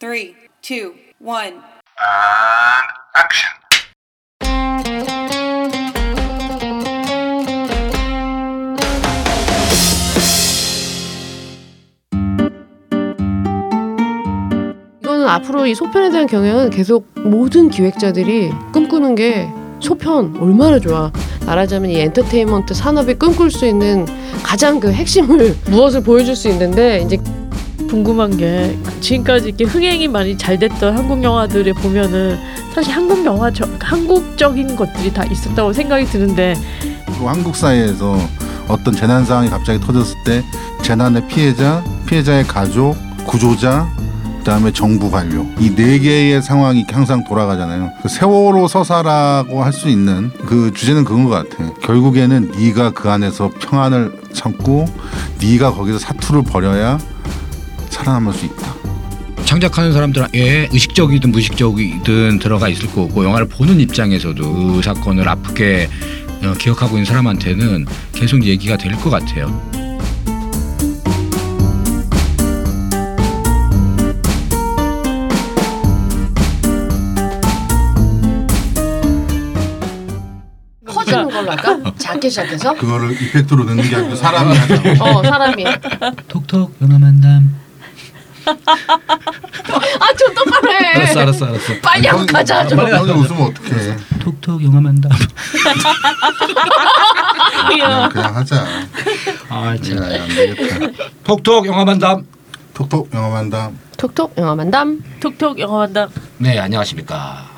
three, two, one. And action. 이거는 앞으로 이 소편에 대한 경향은 계속 모든 기획자들이 꿈꾸는 게 소편 얼마나 좋아. 말하자면 이 엔터테인먼트 산업이 꿈꿀 수 있는 가장 그 핵심을 무엇을 보여줄 수 있는데 이제 궁금한 게 지금까지 이렇게 흥행이 많이 잘 됐던 한국 영화들에 보면은 사실 한국 영화 저, 한국적인 것들이 다 있었다고 생각이 드는데 한국 사회에서 어떤 재난 상황이 갑자기 터졌을 때 재난의 피해자, 피해자의 가족, 구조자, 그다음에 정부 관료 이 네 개의 상황이 항상 돌아가잖아요. 그 세월호 서사라고 할 수 있는 그 주제는 그건 것 같아. 결국에는 네가 그 안에서 평안을 참고 네가 거기서 사투를 벌여야 살아남을 수 있다. 창작하는 사람들에게 의식적이든 무의식적이든 들어가 있을 거고 영화를 보는 입장에서도 그 사건을 아프게 어, 기억하고 있는 사람한테는 계속 얘기가 될 것 같아요. 커지는 걸로 할까? 작게 시작해서 그거를 이펙트로 넣는 게 아니고 사람이 하자. 어 사람이 톡톡 영화 만담. 아 좀 똑바로 해. 알았어 알았어 알았어. 빨리 한번 가자 좀. 빨리 형이 웃으면 어떡해. 톡톡 영화 만담. 그냥, 그냥 하자. 아 야, 야, 안 되겠다. 톡톡 영화 만담. 톡톡 영화 만담. 톡톡 영화 만담. 톡톡 영화 만담 네 안녕하십니까.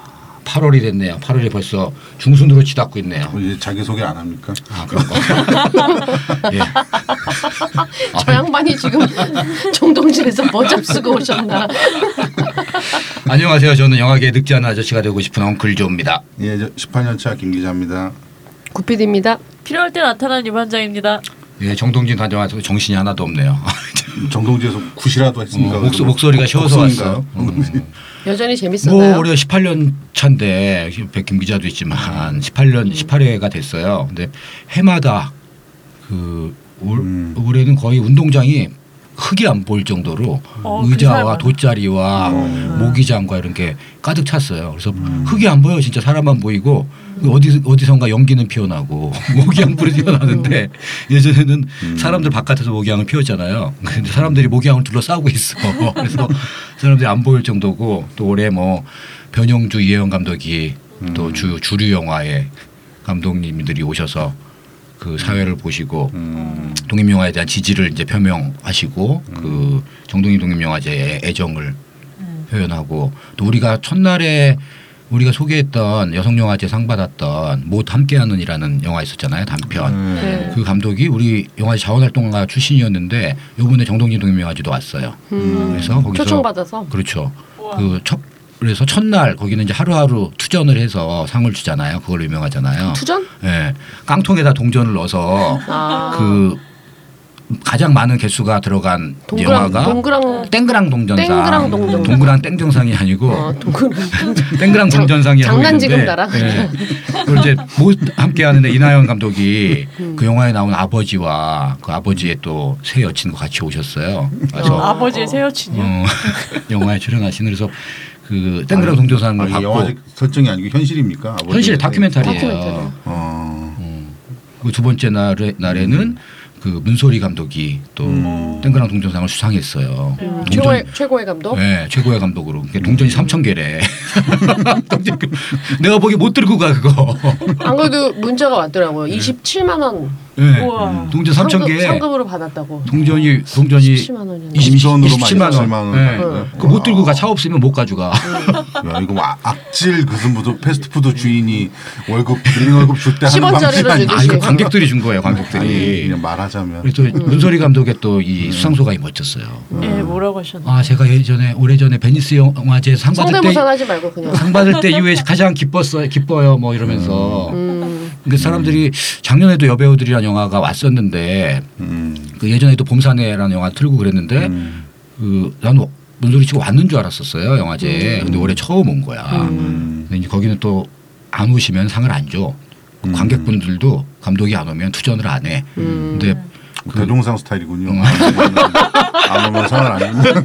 8월이 됐네요. 8월이 벌써 중순으로 치닫고 있네요. 뭐 이제 자기 소개 안 합니까? 아 그런 거. 예. 저 양반이 지금 정동진에서 버잡 쓰고 오셨나? 안녕하세요. 저는 영화계 늙지 않은 아저씨가 되고 싶은 엉클 조입니다. 예, 저 18년차 김 기자입니다. 구피디입니다. 필요할 때 나타난 이반장입니다 예, 정동진 단장한테 정신이 하나도 없네요. 정동지에서 굿이라도 했습니까? 어, 목소, 목소리가 쉬어서 복숭인가요? 왔어요. 음. 여전히 뭐 재밌었나요? 우리가 18년 차인데 백김 기자도 있지만 18년 18회가 됐어요. 근데 해마다 그 올, 음. 올해는 거의 운동장이 흙이 안 보일 정도로 어, 그 의자와. 돗자리와 어. 모기장과 이런 게 가득 찼어요. 그래서 음. 흙이 안 보여 진짜 사람만 보이고 어디 어디선가 연기는 피어나고 모기향 불이 피어나는데 예전에는 음. 사람들 바깥에서 모기향을 피웠잖아요. 근데 사람들이 모기향을 둘러싸고 있어. 그래서 사람들이 안 보일 정도고 또 올해 뭐 변영주 이혜영 감독이 음. 또주 주류 영화의 감독님들이 오셔서 그 사회를 보시고 음. 독립영화에 대한 지지를 이제 표명하시고 그 정동희 독립영화제에 애정을 표현하고 또 우리가 첫날에 우리가 소개했던 여성영화제 상 받았던 못 함께하는이라는 영화 있었잖아요 단편. 네. 그 감독이 우리 영화제 자원활동가 출신이었는데 요번에 정동진 독립영화제도 왔어요. 음. 그래서 거기서 초청받아서? 그렇죠. 그 첫 그래서 첫날 거기는 이제 하루하루 투전을 해서 상을 주잖아요 그걸로 유명하잖아요 투전? 예 깡통에다 동전을 넣어서 아. 그 가장 많은 개수가 들어간 동그랑 영화가 동그랑 땡그랑 동전상 땡그랑 동전상. 동그랑 땡정상이 아니고 어, 동그랑 땡그랑 동전상이 장난지금 나라. 그걸 이제 못 함께 하는데 이나영 감독이 음. 그 영화에 나온 아버지와 그 아버지의 또 새 여친과 같이 오셨어요. 그래서 어. 아버지의 새 여친이요 어, 영화에 출연하시는 그래서 그 땡그랑 동전상을 아, 이게 받고 영화적 설정이 아니고 현실입니까? 현실의 다큐멘터리예요. 다큐멘터리요. 어. 그두 번째 날에 날에는 그 문소리 감독이 또 음. 땡그랑 동전상을 수상했어요. 음. 동전- 최고의 최고의 감독. 네, 최고의 감독으로. 그러니까 동전이 3천 개래. 그- 내가 보기 못 들고 가 그거. 안 그래도 문자가 왔더라고요. 27만 원 네. 우와. 동전 3천 상금, 개. 상금으로 받았다고. 동전이 동전이 27만 원이었나? 20, 동전으로만 27만 원. 27만 원. 네. 응. 그거 못 들고 가 차 없으면 못 가져가. 야 이거 뭐 악- 악질 무슨 무슨 패스트푸드 주인이 월급 빌린 월급 줄 때 하는 10원짜리로 방식 아니야? 주듯이. 아 이거 관객들이 준 거예요, 아니, 관객들이. 그냥 말하자면 그래서 또 문소리 감독의 또 이 수상 소감이 멋졌어요. 예 뭐라고 하셨나요 아 제가 예전에 오래전에 베니스 영화제 상 받을 때 성대모사 하지 말고 그냥. 상 받을 때 이후에 가장 기뻤어요, 기뻐요, 뭐 이러면서. 음. 그 사람들이 작년에도 여배우들이라는 영화가 왔었는데 음. 그 예전에도 봄사내라는 영화 틀고 그랬는데 음. 그 나는 문소리 치고 왔는 줄 알았었어요 영화제에. 근데 올해 처음 온 거야. 음. 근데 이제 거기는 또 안 오시면 상을 안 줘. 음. 관객분들도 감독이 안 오면 투전을 안 해. 음. 근데 대동상 스타일이군요. 음. 안 오면 상을 안 입는.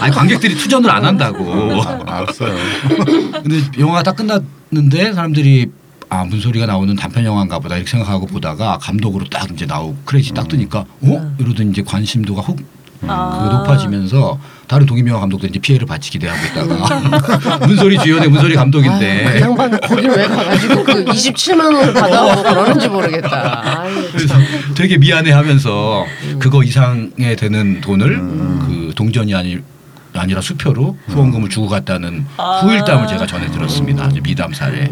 아니 관객들이 투전을 안 한다고. 아, 알았어요. 근데 영화가 다 끝났는데 사람들이 아 문소리가 나오는 단편 영화인가 보다 이렇게 생각하고 보다가 감독으로 딱 이제 나오고 크레딧 딱 뜨니까 어? 이러던 이제 관심도가 훅 아. 그 높아지면서 다른 독일영화 감독도 이제 피해를 받지 기대하고 있다가. 문소리 주연의 문소리 그 감독인데. 양반 거길 왜 가가지고 그 27만 원을 받아오고 그러는지 모르겠다. 아유, 그래서 되게 미안해하면서 그거 이상에 되는 돈을 그 동전이 아니 아니라 수표로 후원금을 주고 갔다는 후일담을 제가 전해 들었습니다. 아주 미담 사례.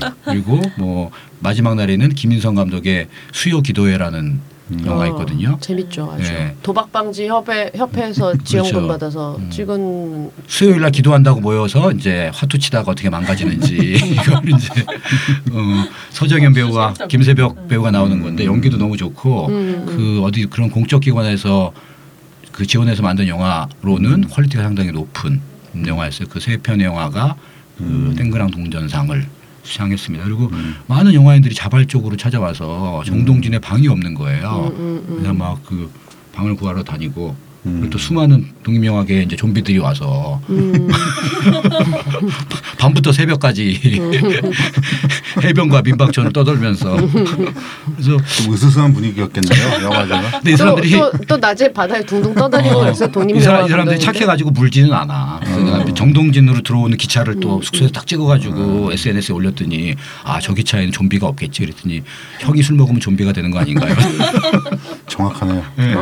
그리고 뭐 마지막 날에는 김인성 감독의 수요 기도회라는 영화 있거든요. 어, 재밌죠, 아주. 네. 도박 방지 협회 협회에서 지원금 그렇죠. 받아서 음. 찍은 수요일 날 기도한다고 모여서 이제 화투 치다가 어떻게 망가지는지 이걸 이제 어, 서정현 배우와 김세벽 배우가 나오는 건데 연기도 너무 좋고 음, 그 어디 그런 공적 기관에서 그 지원해서 만든 영화로는 퀄리티가 상당히 높은 영화였어요. 그 세 편의 영화가 그 땡그랑 동전상을 수상했습니다. 그리고 많은 영화인들이 자발적으로 찾아와서 정동진의 방이 없는 거예요. 음, 음, 음. 그래서 막 그 방을 구하러 다니고 음. 그리고 또 수많은 독립영화계에 이제 좀비들이 와서 음, 밤부터 새벽까지 해변과 민박촌을 떠돌면서 그래서 좀 으스스한 분위기였겠네요. 영화제가. 근데 이 또, 사람들이 또, 또 낮에 바다에 둥둥 떠다니고 그래서 독립 이, 사람, 이 사람들이. 착해가지고 물지는 않아. 그래서 내가 정동진으로 들어오는 기차를 음. 또 숙소에서 딱 찍어가지고 SNS에 올렸더니 아 저 기차에는 좀비가 없겠지 그랬더니 형이 술 먹으면 좀비가 되는 거 아닌가요? 정확하네요. 예.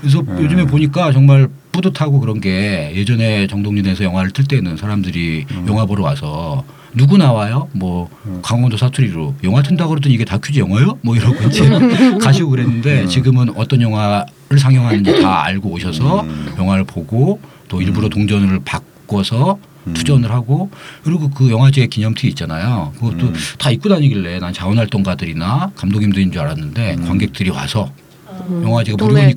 그래서 요즘에 보니까 정말 뿌듯하고 그런 게 예전에 정동진에서 영화를 틀 때는 사람들이 영화 보러 와서 누구 나와요? 뭐 강원도 사투리로 영화 튼다고 그랬더니 이게 다큐지 영화요? 뭐 이러고 이제 가시고 그랬는데 지금은 어떤 영화를 상영하는지 다 알고 오셔서 영화를 보고 또 일부러 동전을 바꿔서 투전을 하고 그리고 그 영화제 기념티 있잖아요. 그것도 음. 다 입고 다니길래 난 자원활동가들이나 감독님들인 줄 알았는데 관객들이 와서 영화제가 동네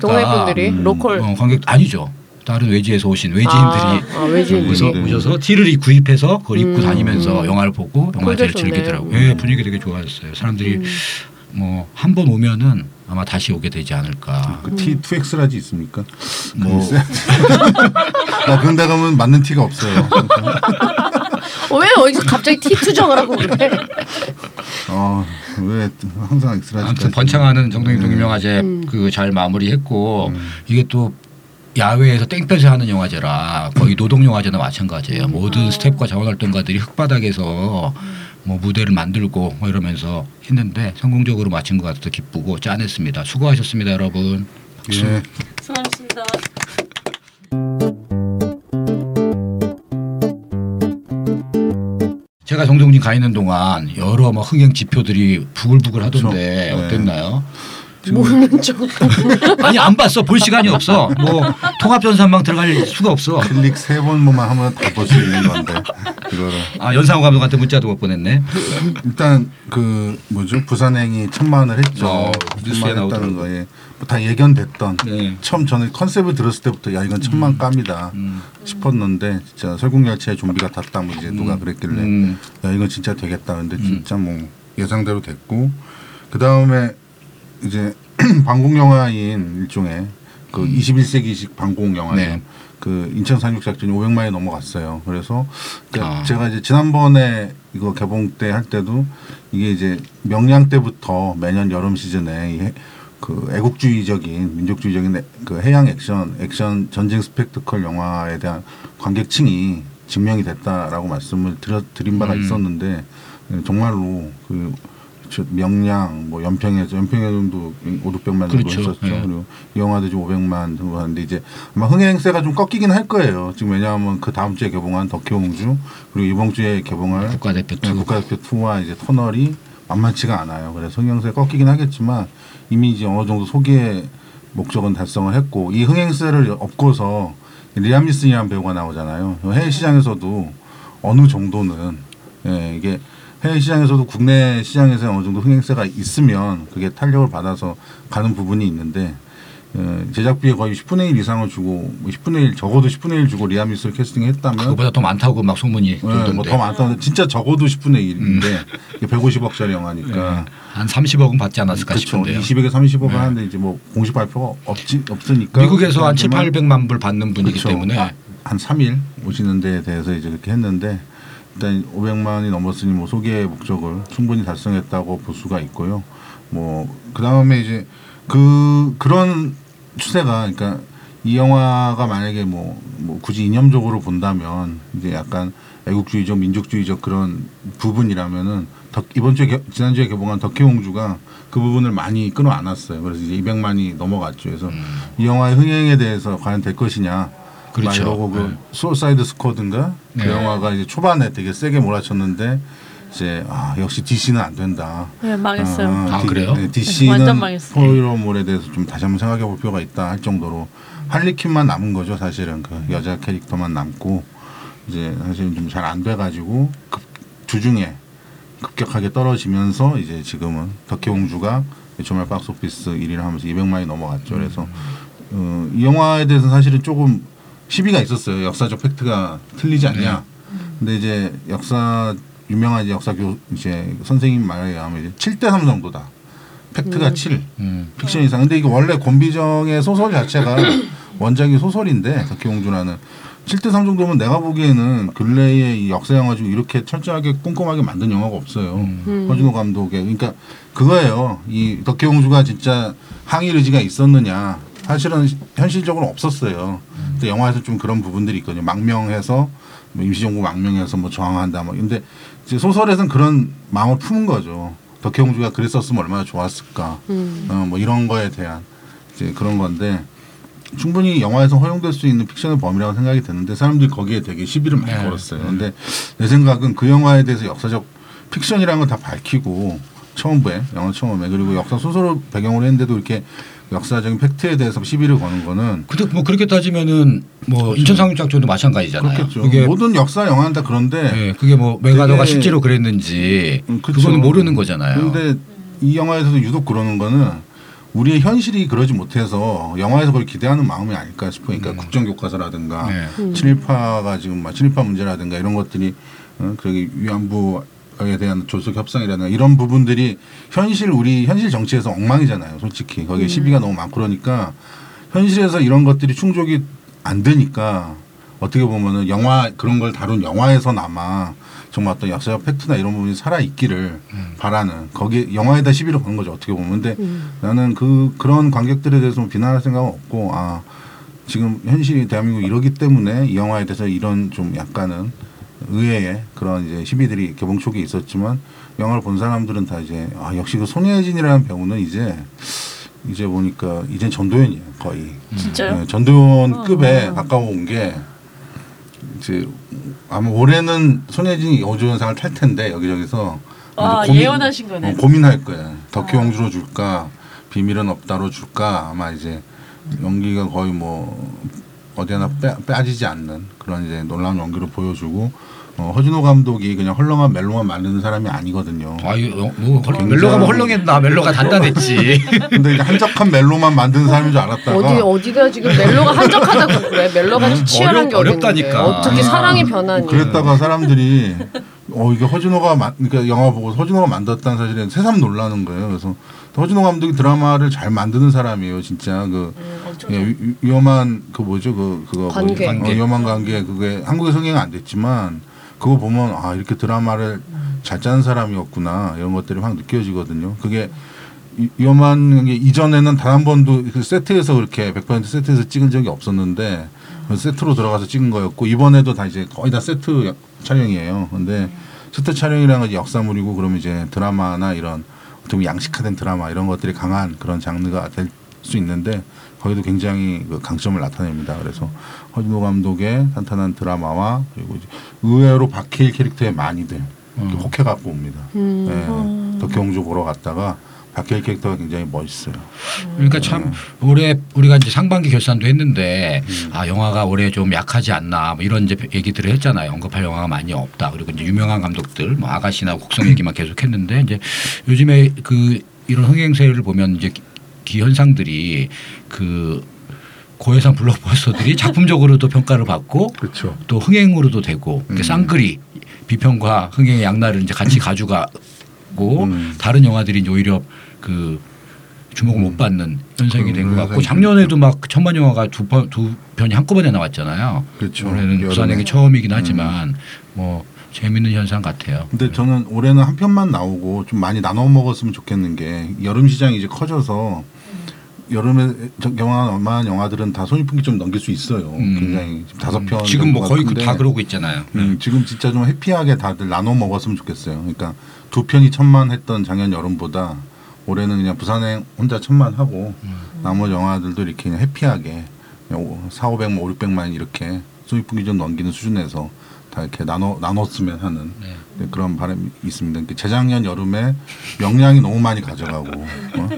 음. 로컬 어, 관객 아니죠. 다른 외지에서 오신 외지인들이 아, 아, 외지인들이 오셔서, 음. 오셔서 티를 구입해서 그걸 입고 음, 다니면서 음. 영화를 보고 영화제를. 즐기더라고요. 음. 예, 분위기 되게 좋아졌어요. 사람들이 뭐한 번 오면은 아마 다시 오게 되지 않을까. 그 T 2X large 있습니까? 뭐나 그런 데 가면 맞는 티가 없어요. 어, 왜 어디서 갑자기 티 투정을 하고 그래? 어, 왜 항상 X large 아무튼 번창하는 정동진 음. 독립영화제 그잘 마무리했고 이게 또 야외에서 땡볕에 하는 영화제라 거의 노동 영화제나 마찬가지예요. 모든 스태프과 자원활동가들이 흙바닥에서 뭐 무대를 만들고 뭐 이러면서 했는데 성공적으로 마친 것 같아서 기쁘고 짠했습니다. 수고하셨습니다, 여러분. 예. 수고하셨습니다. 제가 정동진 가 있는 동안 여러 뭐 흥행 지표들이 부글부글 하던데 그렇죠. 네. 어땠나요? 모르는 척. 아니 안 봤어. 볼 시간이 없어. 뭐 통합 전산망 들어갈 수가 없어. 클릭 세 번만 하면 다 볼 수 있는 건데 이거를 아 연상호 감독한테 문자도 못 보냈네. 일단 그 뭐죠 부산행이 천만 원을 했죠. 어, 뉴스에 나오더라고요. 거에 뭐다 예견됐던 네. 처음 저는 컨셉을 들었을 때부터 야 이건 천만 깜이다 음. 싶었는데 진짜 설국열차에 좀비가 탔다 뭐 이제 누가 그랬길래 음. 야 이건 진짜 되겠다 근데 진짜 뭐 예상대로 됐고 그 다음에 이제 방공 영화인 일종의 그 21세기식 방공 영화죠. 네. 그 인천 상륙 작전이 500만이 넘어갔어요. 그래서 그 아. 제가 이제 지난번에 이거 개봉 때 할 때도 이게 이제 명량 때부터 매년 여름 시즌에 그 애국주의적인 민족주의적인 애- 그 해양 액션 액션 전쟁 스펙트컬 영화에 대한 관객층이 증명이 됐다라고 말씀을 드려, 드린 바가 음. 있었는데 예, 정말로 그저 명량 뭐 연평에서 연평에도 5, 600만 정도 그렇죠. 했었죠. 예. 그리고 이 영화도 지금 500만 정도 하는데 이제 아마 흥행세가 좀 꺾이긴 할 거예요. 지금 왜냐하면 그 다음 주에 개봉한 덕혜옹주 그리고 이번 주에 개봉할 국가대표 네, 투. 국가대표 2와 이제 터널이 만만치가 않아요. 그래서 흥행세 꺾이긴 하겠지만 이미 이제 어느 정도 소기의 목적은 달성을 했고 이 흥행세를 업고서 리암 니슨이라는 배우가 나오잖아요. 해외 시장에서도 어느 정도는 예, 이게 해외 시장에서도 국내 시장에서 어느 정도 흥행세가 있으면 그게 탄력을 받아서 가는 부분이 있는데 어, 제작비의 거의 10분의 1 이상을 주고 뭐 10분의 1 적어도 10분의 1 주고 리암 니슨을 캐스팅했다면 그거보다 더 많다고 막 소문이 네, 돌던데. 뭐더 많다는데 진짜 적어도 10분의 음. 1인데 150억짜리 영화니까 한 30억은 받지 않았을까 그렇죠. 싶은데요. 20에게 30억 네. 하는데 이제 뭐 공식 발표가 없지 없으니까 미국에서 한 7, 하지만 800만 불 받는 분이기 그렇죠. 때문에 한 3일 오시는 데에 대해서 이제 그렇게 했는데 일단 500만이 넘었으니 뭐 소개 목적을 충분히 달성했다고 볼 수가 있고요. 뭐 그다음에 이제 그 그런 추세가 그러니까 이 영화가 만약에 뭐, 뭐 굳이 이념적으로 본다면 이제 약간 애국주의적 민족주의적 그런 부분이라면은 덕, 이번 주에 개- 지난주에 개봉한 덕혜옹주가 그 부분을 많이 끌어안았어요. 그래서 이제 200만이 넘어갔죠. 그래서 이 영화의 흥행에 대해서 과연 될 것이냐. 그렇죠. 막 이러고 그 네. Suicide Squad인가 그 네. 영화가 이제 초반에 되게 세게 몰아쳤는데 이제 아 역시 DC는 안 된다. 네, 망했어요. 아, 그래요? 네, DC는 완전 망했어요. 히어로물에 대해서 좀 다시 한번 생각해 볼 필요가 있다 할 정도로 할리퀸만 남은 거죠 사실은 그 여자 캐릭터만 남고 이제 사실은 좀 잘 안 돼가지고 급, 주중에 급격하게 떨어지면서 이제 지금은 덕혜옹주가 주말 박스오피스 1위를 하면서 200만이 넘어갔죠. 그래서 어, 이 영화에 대해서 사실은 조금 시비가 있었어요. 역사적 팩트가 틀리지 않냐. 근데 이제 역사 유명한 이제 역사 교 이제 선생님 말에 의하면 이제 7대 3 정도다. 팩트가 7, 음. 픽션 삼. 근데 이게 원래 권비영의 소설 자체가 원작이 소설인데 덕혜옹주라는 7대 3 정도면 내가 보기에는 근래에 이 역사 영화 중에 이렇게 철저하게 꼼꼼하게 만든 영화가 없어요. 음. 허진호 감독의 그러니까 그거예요. 이 덕혜옹주가 진짜 항일 의지가 있었느냐? 사실은 현실적으로 없었어요. 근데 영화에서 좀 그런 부분들이 있거든요. 망명해서 뭐 임시정부 망명해서 뭐 저항한다 뭐. 근데 이제 소설에서는 그런 마음을 품은 거죠. 덕혜옹주가 그랬었으면 얼마나 좋았을까. 음. 어, 뭐 이런 거에 대한 이제 그런 건데 충분히 영화에서 허용될 수 있는 픽션의 범위라고 생각이 드는데 사람들이 거기에 되게 시비를 많이 네. 걸었어요. 근데 내 생각은 그 영화에 대해서 역사적 픽션이라는 걸 다 밝히고 처음부에 영화 처음에 그리고 역사 소설을 배경으로 했는데도 이렇게 역사적인 팩트에 대해서 시비를 거는 거는 근데 뭐 그렇게 따지면은 뭐 인천 상륙작전도 마찬가지잖아요. 그렇겠죠. 그게 모든 역사 영화는 다 그런데 예, 그게 뭐 메가더가 실제로 그랬는지 음, 그쵸. 그거는 모르는 거잖아요. 근데 이 영화에서도 유독 그러는 거는 우리의 현실이 그러지 못해서 영화에서 그걸 기대하는 마음이 아닐까. 그러니까 음. 국정교과서라든가 네. 친일파가 지금 막 친일파 문제라든가 이런 것들이 어, 그러기 위안부 에 대한 조속 협상이라든가 이런 부분들이 현실 우리 현실 정치에서 엉망이잖아요. 솔직히. 거기에 시비가 너무 많고 그러니까 현실에서 이런 것들이 충족이 안 되니까 어떻게 보면은 영화 그런 걸 다룬 영화에서나마 정말 어떤 역사적 팩트나 이런 부분이 살아 있기를 바라는 거기 영화에다 시비를 거는 거죠 어떻게 보면. 근데 나는 그 그런 관객들에 대해서 뭐 비난할 생각은 없고 아 지금 현실이 대한민국 이러기 때문에 이 영화에 대해서 이런 좀 약간은 의외의 그런 이제 시비들이 개봉 초기에 있었지만 영화를 본 사람들은 다 이제 아 역시 그 손예진이라는 배우는 이제 이제 보니까 이젠 전도연이에요 거의 진짜요? 네, 전도연급에 어. 가까운 게 이제 아마 올해는 손예진이 여주연상을 탈 텐데 여기저기서 아, 고민- 예언하신 거네. 어, 고민할 거야. 덕혜옹주로 줄까, 비밀은 없다로 줄까. 아마 이제 연기가 거의 뭐 어디 하나 빼, 빠지지 않는 그런 이제 놀라운 연기를 보여주고 어, 허진호 감독이 그냥 헐렁한 멜로만 만드는 사람이 아니거든요. 아유 어, 뭐 헐- 굉장히- 멜로가 뭐 헐렁했나 멜로가 단단했지. 근데 이제 한적한 멜로만 만드는 사람인 줄 알았다가 어디 어디가 지금 멜로가 한적하다고 그래? 멜로가 치열한 게 어렵-? 어렵다니까. 어떻게 아니, 사랑이 변하니? 그랬다가 사람들이 어 이게 허진호가 만 그러니까 영화 보고 허진호가 만들었다는 사실에 새삼 놀라는 거예요. 그래서 허진호 감독이 드라마를 잘 만드는 사람이에요. 진짜 그 예, 위, 위- 위험한 그 뭐죠 그 그거 관계. 뭐지? 어, 위험한 관계 그게 한국에 성행 안 됐지만 그거 보면 아 이렇게 드라마를 잘 짜는 사람이었구나 이런 것들이 확 느껴지거든요. 그게 위- 위험한 게 이전에는 단 한 번도 그 세트에서 그렇게 100% 세트에서 찍은 적이 없었는데 그 세트로 들어가서 찍은 거였고 이번에도 다 이제 거의 다 세트 여- 촬영이에요. 근데 세트 촬영이라는 건 역사물이고 그러면 이제 드라마나 이런 좀 양식화된 드라마 이런 것들이 강한 그런 장르가 될 수 있는데 거기도 굉장히 그 강점을 나타냅니다. 그래서 허진호 감독의 탄탄한 드라마와 그리고 의외로 박해일 캐릭터에 많이들 이렇게 혹해 갖고 옵니다. 음. 네. 덕혜옹주 보러 갔다가 박해일 캐릭터가 굉장히 멋있어요. 그러니까 참 올해 우리가 이제 상반기 결산도 했는데 음. 아 영화가 올해 좀 약하지 않나 뭐 이런 이제 얘기들을 했잖아요. 언급할 영화가 많이 없다. 그리고 이제 유명한 감독들 뭐 아가씨나 곡성 얘기만 계속했는데 이제 요즘에 그 이런 흥행세를 보면 이제 기현상들이 그 고해상 블록버스터들이 작품적으로도 평가를 받고 그렇죠. 또 흥행으로도 되고 음. 쌍끌이 비평과 흥행의 양날을 이제 같이 가져가고 음. 다른 영화들이 오히려 그 주목을 못 받는 현상이 음, 된것 같고 작년에도 막 천만 영화가 두, 번, 두 편이 한꺼번에 나왔잖아요. 그렇죠. 올해는 여름에. 음. 부산행이 처음이긴 하지만 뭐 재밌는 현상 같아요. 근데 저는 올해는 한 편만 나오고 좀 많이 나눠 먹었으면 좋겠는 게 여름 시장이 이제 커져서 여름에 저- 영화만 영화들은 다 손익분기 좀 넘길 수 있어요. 음. 굉장히 다섯 편 지금 뭐 거의 그다 그러고 있잖아요. 음, 지금 진짜 좀 해피하게 다들 나눠 먹었으면 좋겠어요. 그러니까 두 편이 천만 했던 작년 여름보다 올해는 그냥 부산에 혼자 천만 하고 음. 나머지 영화들도 이렇게 그냥 해피하게 그냥 오- 4, 500만, 5, 600만 이렇게 손익분기 좀 넘기는 수준에서 다 이렇게 나눠 나눴으면 하는 네. 네, 그런 바람이 있습니다. 그러니까 재작년 여름에 명량이 너무 많이 가져가고 어?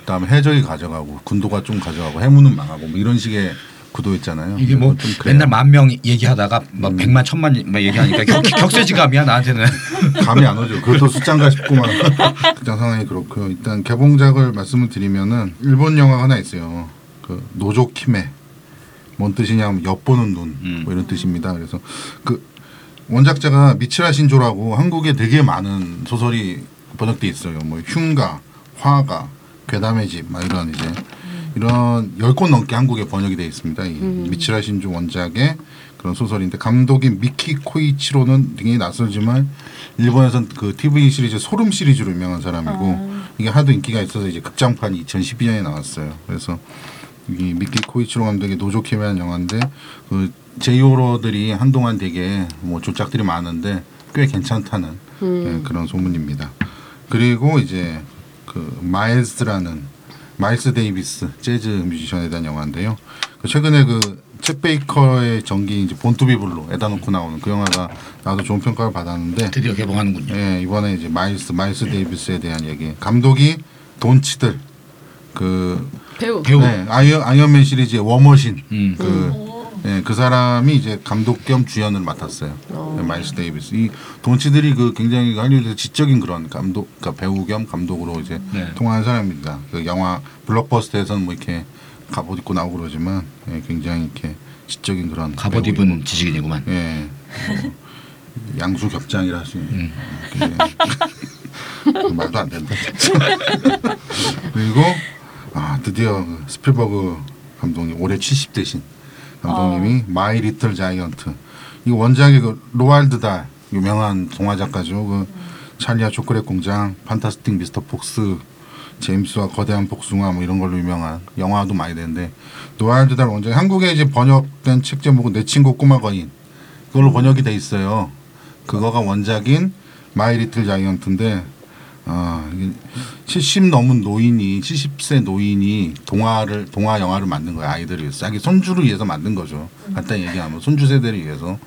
그다음에 해적이 가져가고 군도가 좀 가져가고 해무는 망하고 뭐 이런 식의 구도였잖아요. 이게 뭐. 맨날 만 명 얘기하다가 막 음. 백만 천만 막 얘기하니까 격, 격세지감이야 나한테는. 감이 안 오죠. 그것도 숫자인가 싶구만. 극장 상황이 그렇고요. 일단 개봉작을 말씀을 드리면은 일본 영화가 하나 있어요. 그 노조키메. 뭔 뜻이냐면 엿보는 눈. 음. 뭐 이런 뜻입니다. 그래서 그 원작자가 미쓰다 신조라고 한국에 되게 많은 소설이 번역돼 있어요. 뭐 흉가, 화가, 괴담의 집, 막 이런 이제 이런 열 권 넘게 한국에 번역이 되어 있습니다. 이 미쓰다 신조 원작의 그런 소설인데 감독인 미키 코이치로는 굉장히 낯설지만 일본에선 그 TV 시리즈 소름 시리즈로 유명한 사람이고 이게 하도 인기가 있어서 이제 극장판이 2012년에 나왔어요. 그래서 이 미키 코이치로 감독의 노조키메라는 영화인데 그 J호러들이 한동안 되게 뭐 졸작들이 많은데 꽤 괜찮다는 예, 그런 소문입니다. 그리고 이제 그 마일스라는 마일스 데이비스 재즈 뮤지션에 대한 영화인데요. 그 최근에 그 쳇 베이커의 전기 이제 Born to Be Blue 에단 호크 나오는 그 영화가 나도 좋은 평가를 받았는데 드디어 개봉하는군요. 예, 이번에 이제 마일스 마일스 데이비스에 대한 얘기. 감독이 돈 치들 그 배우. 배우. 네, 아이언 아이언맨 시리즈의 워머신 음. 그, 예, 그 사람이 이제 감독 겸 주연을 맡았어요. 네, 마일스 데이비스. 이 돈 치들이 그 굉장히 할리우드에서 지적인 그런 감독, 그러니까 배우 겸 감독으로 이제 네. 통하는 사람입니다. 그 영화 블록버스터에서는 뭐 이렇게 갑옷 입고 나오고 그러지만 예, 굉장히 이렇게 지적인 그런 갑옷. 입은 지식인이구만. 예. 뭐, 양수 겹장이라 할수 있는 음. 굉장히 말도 안 된다. 그리고 아 드디어 그 스필버그 감독님 올해 70대신 감독님이 마이 리틀 자이언트 이 원작이 그 로알드 달 유명한 동화 작가죠. 그 찰리와 초콜릿 공장, 판타스틱 미스터 폭스, 제임스와 거대한 복숭아 뭐 이런 걸로 유명한 영화도 많이 되는데 로알드 달 원작이 한국에 이제 번역된 책 제목은 내 친구 꼬마 거인 그걸로 번역이 돼 있어요. 그거가 원작인 마이 리틀 자이언트인데 아, 이게 70 넘은 노인이 70세 노인이 동화를 동화 영화를 만든 거예요. 아이들을 위해서. 자기 손주를 위해서 만든 거죠. 간단히 얘기하면 손주 세대를 위해서.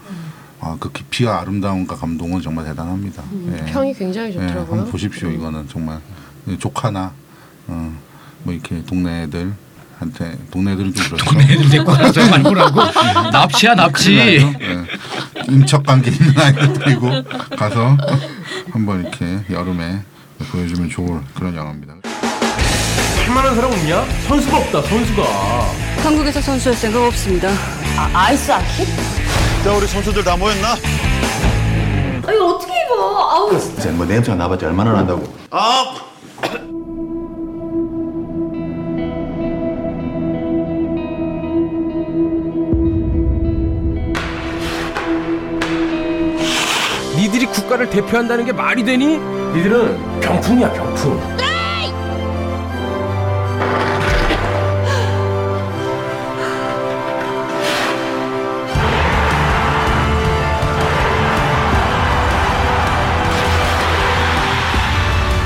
아, 그 깊이와 아름다움과 감동은 정말 대단합니다. 예. 평이 굉장히 예, 좋더라고요. 한번 보십시오. 이거는 정말 예, 조카나 어, 뭐 이렇게 동네 애들 한테 동네 애들은 좀 그렇죠. 동네 애들 데리고 가서 말고라고 납치야 납치. 예. 인척 관계 있는 아이들 데리고 가서 한번 이렇게 여름에 보여주면 좋을 그런 영화입니다. 할 만한 사람 없냐? 선수가 없다 선수가 한국에서 선수할 생각 없습니다. 자 우리 선수들 다 모였나? 아, 이거 어떻게 입어? 아우. 진짜 뭐 냄새가 나봤자 얼마나 난다고 아 니들이 국가를 대표한다는 게 말이 되니? 니들은 병풍이야 병풍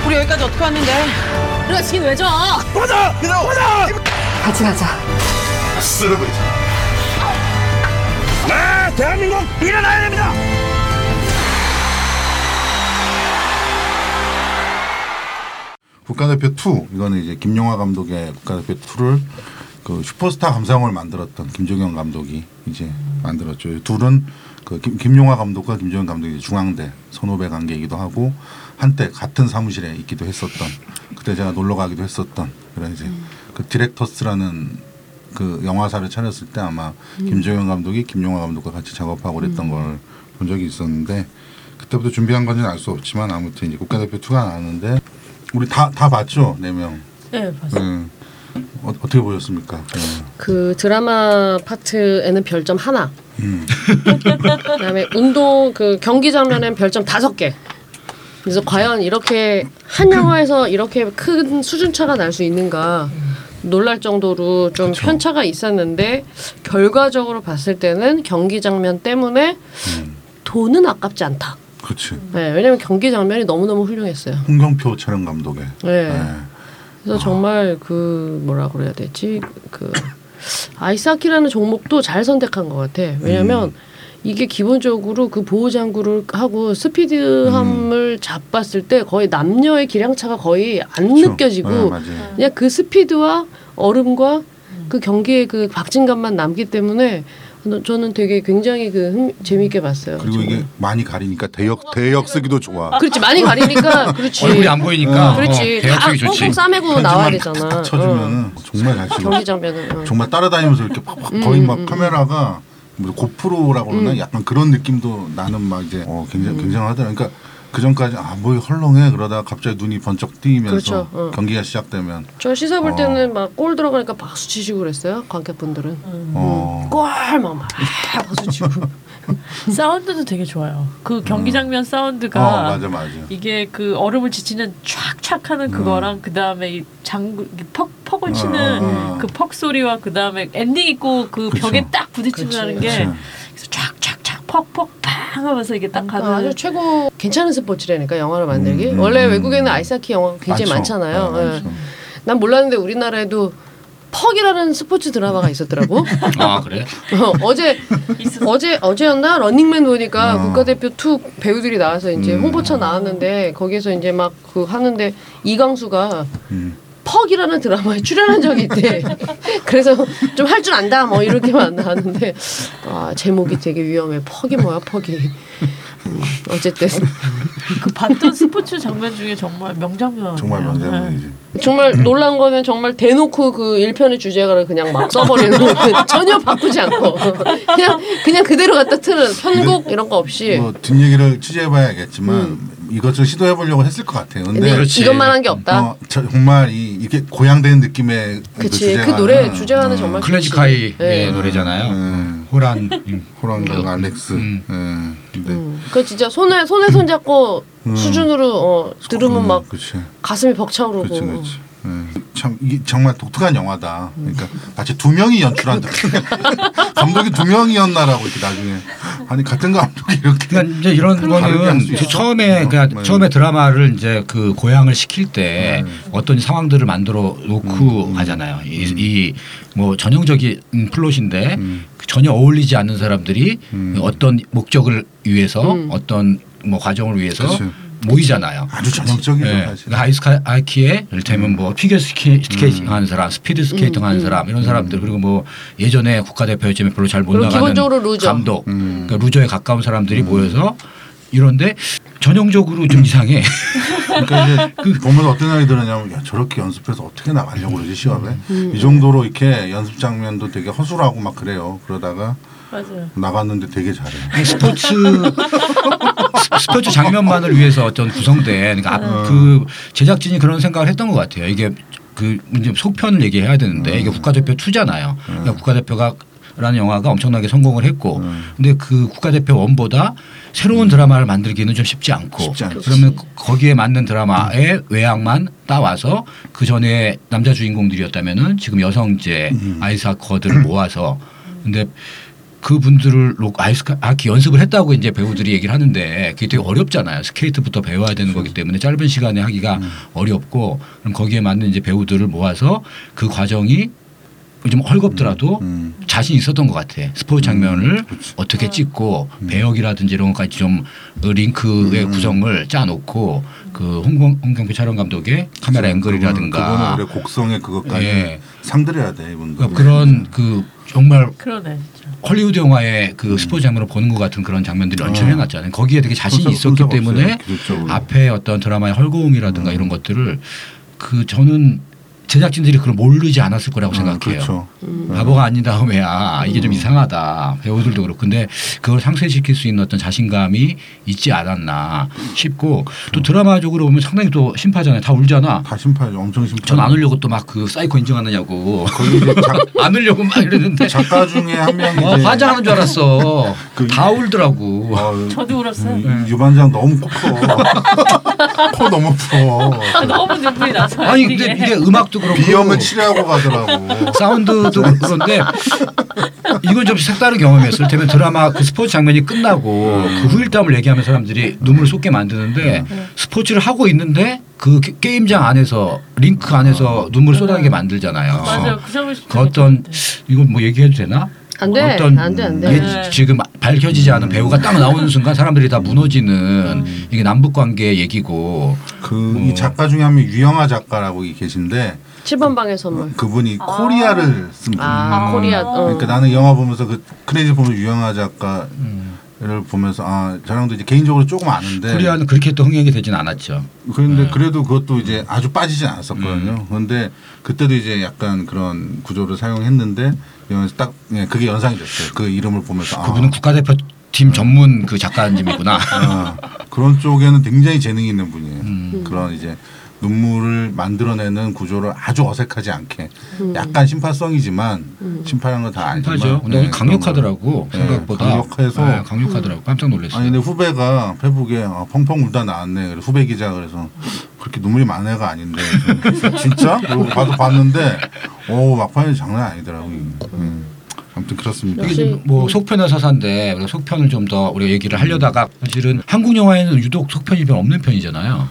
우리 여기까지 어떻게 왔는데? 우리가 지금 왜 줘? 가자! 얘들아 가자! 같이 가자. 쓸어버리자 네 대한민국 일어나야 됩니다 국가대표 2 이거는 이제 김용화 감독의 국가대표 2를 그 슈퍼스타 감상을 만들었던 김종현 감독이 이제 만들었죠. 이 둘은 그 김, 김용화 감독과 김종현 감독이 중앙대 선후배 관계이기도 하고 한때 같은 사무실에 있기도 했었던 그때 제가 놀러 가기도 했었던 그런 이제 그 디렉터스라는 그 영화사를 차렸을 때 아마 김정현 감독이 김용화 감독과 같이 작업하고 그랬던 걸본 적이 있었는데 그때부터 준비한 건지는 알 수 없지만 아무튼 이제 국가대표 2가 나왔는데 우리 다 다 봤죠 네 명. 네, 봤어요. 음. 어, 어떻게 보셨습니까? 네. 그 드라마 파트에는 별점 하나. 음. 그다음에 운동 그 경기 장면엔 별점 다섯 개. 그래서 과연 이렇게 한 영화에서 이렇게 큰 수준 차가 날 수 있는가 놀랄 정도로 좀 그쵸. 편차가 있었는데 결과적으로 봤을 때는 경기 장면 때문에 음. 돈은 아깝지 않다. 그렇지. 네, 왜냐면 경기 장면이 너무 너무 훌륭했어요. 홍경표 촬영 감독의. 네. 네. 그래서 정말 그 뭐라 그래야 되지 그 아이스하키라는 종목도 잘 선택한 것 같아. 왜냐면 음. 이게 기본적으로 그 보호 장구를 하고 스피드함을 잡았을 때 거의 남녀의 기량차가 거의 안 그렇죠. 느껴지고 네. 그냥 그 스피드와 얼음과 그 경기의 그 박진감만 남기 때문에 저는 되게 굉장히 그 흥, 재미있게 봤어요. 그리고 이게 많이 가리니까 대역 대역 쓰기도 좋아. 그렇지 많이 가리니까 그렇지. 얼굴이 안 보이니까 어, 그렇지. 어, 다 좋지. 꽁꽁 싸매고 나와야 되잖아. 탁탁 쳐주면은 어. 정말 잘 찍어. 경기 장면은. 어. 정말 따라다니면서 이렇게 팍팍 음, 거의 막 음, 음. 카메라가 뭐 고프로라고 그러나 음. 약간 그런 느낌도 나는 막 이제 어 굉장히 굉장하더라. 그러니까 그 전까지 아뭐 헐렁해 그러다가 갑자기 눈이 번쩍 뜨이면서 그렇죠. 어. 경기가 시작되면 저 시사 볼 어. 때는 막 골 들어가니까 박수 치시고 그랬어요 관객분들은 어 골막 막 박수 치고 사운드도 되게 좋아요. 그 경기 장면 어, 사운드가 맞아 맞아. 이게 그 얼음을 지치는 촥촥 하는 그거랑 그 다음에 이 장구 이렇게 퍽 퍽을 치는 어. 그 퍽 소리와 그 다음에 엔딩 있고 그 그쵸. 벽에 딱 부딪히는 게 그쵸. 그래서 촥촥촥 퍽퍽 팡 하면서 이게 딱 그러니까 가는 아주 최고 괜찮은 스포츠라니까 영화를 만들기 음, 음, 원래 음. 외국에는 아이스하키 영화 굉장히 많죠. 많잖아요 어, 예. 많죠. 난 몰랐는데 우리나라에도 퍽이라는 스포츠 드라마가 있었더라고 아 그래? 어, 어제 어제 어제였나 런닝맨 보니까 어. 국가대표 two 배우들이 나와서 이제 음. 홍보차 나왔는데 거기서 이제 막 그 하는데 이광수가 음. 퍽이라는 드라마에 출연한 적이 있대. 그래서 좀 할 줄 안다 뭐 이렇게만 나왔는데 아 제목이 되게 위험해. 퍽이 뭐야 퍽이. 음, 어쨌든 그 봤던 스포츠 장면 중에 정말 명장면 정말 명장면이지. 정말 놀란 거는 정말 대놓고 그 1편의 주제가를 그냥 막 써버리는 거. 전혀 바꾸지 않고 그냥 그냥 그대로 갖다 트는 편곡 이런 거 없이 뭐 뒷얘기를 취재해봐야겠지만 이것을 시도해보려고 했을 것 같아요. 근데, 음. 근데 그렇지. 이것만 한 게 없다. 어, 저- 정말 이 이게 고양된 느낌의 그치 그 주제가는, 노래 주제가는 정말 클래식하이의 좋지. 예. 노래잖아요. 음. 호란 음. 호랑이랑 알렉스. 근데 음. 그 진짜 손에 손에 손 잡고 음. 수준으로 어, 들으면 음, 막 그치. 가슴이 벅차오르고. 그렇지. 예. 참 이게 정말 독특한 영화다. 그러니까 마치 두 명이 연출한 듯. 감독이 두 명이었나라고 이렇게 나중에 아니 같은 감독이 이렇게. 그러니까 이제 이런 거는? 처음에 어, 그냥 네. 처음에 드라마를 이제 그 고향을 시킬 때 네. 어떤 상황들을 만들어 놓고 음, 하잖아요. 이 뭐 전형적인 플롯인데 음. 전혀 어울리지 않는 사람들이 음. 어떤 목적을 위해서 음. 어떤 뭐 과정을 위해서 그치. 모이잖아요. 아주 전형적이죠 예. 사실. 그 아이스하키에 이를테면 뭐 피겨 스케, 스케이팅 음. 하는 사람, 스피드 스케이팅 하는 음, 사람 이런 사람들 그리고 뭐 예전에 국가대표였지만 별로 잘 못 나가는 기본적으로 루저. 감독, 음. 그러니까 루저에 가까운 사람들이 모여서 이런데 전형적으로 좀 이상해. 그러니까 이제 그 보면서 어떤 생각이 들었냐면 야 저렇게 연습해서 어떻게 나가려고 그러지 시합에 음. 이 정도로 이렇게 연습 장면도 되게 허술하고 막 그래요. 그러다가 맞아요. 나갔는데 되게 잘해. 스포츠 스포츠 장면만을 위해서 어떤 구성된 그러니까 음. 앞- 그 제작진이 그런 생각을 했던 것 같아요. 이게 그 이제 속편을 얘기해야 되는데 음. 이게 국가대표 2잖아요. 그러니까 국가대표가 라는 영화가 엄청나게 성공을 했고 음. 근데 그 국가대표 원보다 새로운 드라마를 만들기는 좀 쉽지 않고 쉽지. 그러면 그- 거기에 맞는 드라마의 외양만 따와서 그 전에 남자 주인공들이었다면은 지금 여성제 음. 아이스하커들을 모아서 근데 그분들을 아이스하키 연습을 했다고 이제 배우들이 얘기를 하는데 그게 되게 어렵잖아요. 스케이트부터 배워야 되는 거기 때문에 짧은 시간에 하기가 음. 어렵고 그럼 거기에 맞는 이제 배우들을 모아서 그 과정이 좀 헐겁더라도 음. 자신 있었던 것 같아. 스포츠 장면을 그치. 어떻게 찍고 배역이라든지 이런 것까지 좀 링크의 음. 구성을 짜놓고 그 홍경, 홍경표 촬영 감독의 카메라 그거는- 그거는 앵글이라든가 올해 곡성의 그것까지 예. 상들여야 돼 이분들. 그러니까 그런 그 정말 그러네. 헐리우드 영화의 그 스포츠 장면을 보는 것 같은 그런 장면들이 연출해 놨잖아요. 거기에 되게 자신이 손색- 있었기 손색 때문에 없어요, 기술적으로. 앞에 어떤 드라마의 헐거움이라든가 음. 이런 것들을 그 저는 제작진들이 그걸 모르지 않았을 거라고 생각해요. 그렇죠. 바보가 아닌 다음에야 이게 좀 이상하다 배우들도 그렇고 근데 그걸 상쇄시킬 수 있는 어떤 자신감이 있지 않았나 싶고 또 드라마적으로 보면 상당히 또 신파잖아요 다 울잖아 다 신파죠. 엄청 신파. 전 안 울려고 또 막 그 사이코 작, 안 울려고 막 이러는데 작가 중에 한 명이 어, 화장하는 줄 알았어 그 다 울더라고 어, 저도 울었어요. 유- 유반장 너무 코 커. 코 너무 풀어. 너무 눈물이 나서. 아니 근데 이게 음악도 그렇고 비염을 치료하고 가더라고. 사운드도 그런데 이건 좀 색다른 경험이었을 테면 드라마 그 스포츠 장면이 끝나고 그 후일담을 얘기하면 사람들이 눈물을 쏟게 만드는데 스포츠를 하고 있는데 그 게- 게임장 안에서 링크 안에서 눈물을 쏟아내게 만들잖아요. 맞아요. 그 그 어떤 이건 뭐 얘기해도 되나? 안 돼. 어떤 안 돼, 안 돼. 네. 지금 밝혀지지 않은 배우가 딱 나오는 순간 사람들이 다 무너지는 이게 남북 관계 얘기고 그 어. 이 작가 중에 한 명 유영아 작가라고 계신데 7번 방의 선물. 그분이 코리아를 쓴 분이에요. 아, 코리아. 어. 그러니까 나는 영화 보면서 그 크레딧 보면 유영아 작가 를 보면서 아 저랑도 이제 개인적으로 조금 아는데 코리아는 그렇게 또 흥행이 되진 않았죠. 그런데 네. 그래도 그것도 이제 아주 빠지진 않았었거든요. 음. 그런데 그때도 이제 약간 그런 구조를 사용했는데 여기서 딱 예, 그게 연상이 됐어요. 그 이름을 보면서 아, 그분은 국가대표 팀 전문 그 작가님이구나. 아, 그런 쪽에는 굉장히 재능이 있는 분이에요. 음. 그런 이제 눈물을 만들어내는 구조를 아주 어색하지 않게 음. 약간 심파성이지만 심파라는 건다 알지만 심하죠. 근데 네, 강력하더라고 거. 생각보다. 네, 강력해서 네, 강력하더라고. 깜짝 놀랐어요. 아니 근데 후배가 페북에 아, 펑펑 울다 나왔네. 그래서 후배 기자 그래서 그렇게 눈물이 많은 애가 아닌데 진짜? 그러고 봐도 봤는데 오 막판이 장난 아니더라고. 음. 아무튼 그렇습니다. 이게 뭐 속편의 서사인데 속편을 좀 더 우리가 얘기를 하려다가 사실은 한국 영화에는 유독 속편이 별 없는 편이잖아요.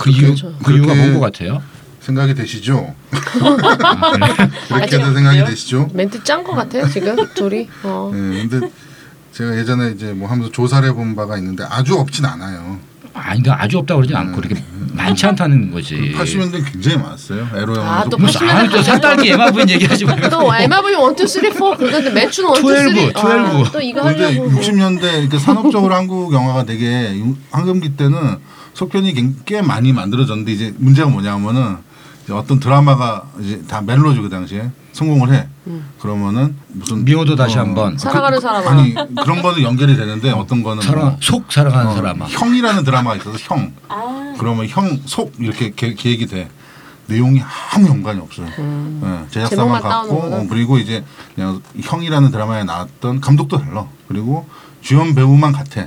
그 이유 그렇죠. 그 이유가 뭔 것 같아요? 생각이 되시죠? 아, 그래? 그렇게도 생각이 되시죠? 멘트 짠 것 같아 지금 둘이. 어. 네, 근데 제가 예전에 이제 뭐 하면서 조사를 해본 바가 있는데 아주 없진 않아요. 아니 근데 아주 없다 그러진 않고 그렇게 많지 않다는 거지. 80년대 굉장히 많았어요. 에로 영화. 아, 또 무슨 아니 또 산딸기 에마부인 얘기하지 말고. 또 MRV 1, 2, 3, 4 그건데 매춘 1, 2, 3. 12, 12. 아, 또 이거 하려고. 60년대 이렇게 산업적으로 한국 영화가 되게 유- 황금기 때는 속편이 꽤- 꽤 많이 만들어졌는데 이제 문제가 뭐냐면은 이제 어떤 드라마가 이제 다 멜로죠 그 당시에 성공을 해. 그러면은 무슨 미워도 다시 어, 한번. 사랑하는 사람아. 아니 그런 거는 연결이 되는데 어떤 거는 사랑 뭐 속 사랑하는 어, 사람아. 형이라는 드라마가 있어서 형. 그러면 형 속 이렇게 계, 계획이 돼. 내용이 아무 연관이 없어요. 예, 제작사만 제목만 갖고. 어, 그리고 이제 그냥 형이라는 드라마에 나왔던 감독도 달라. 그리고 주연 배우만 같아.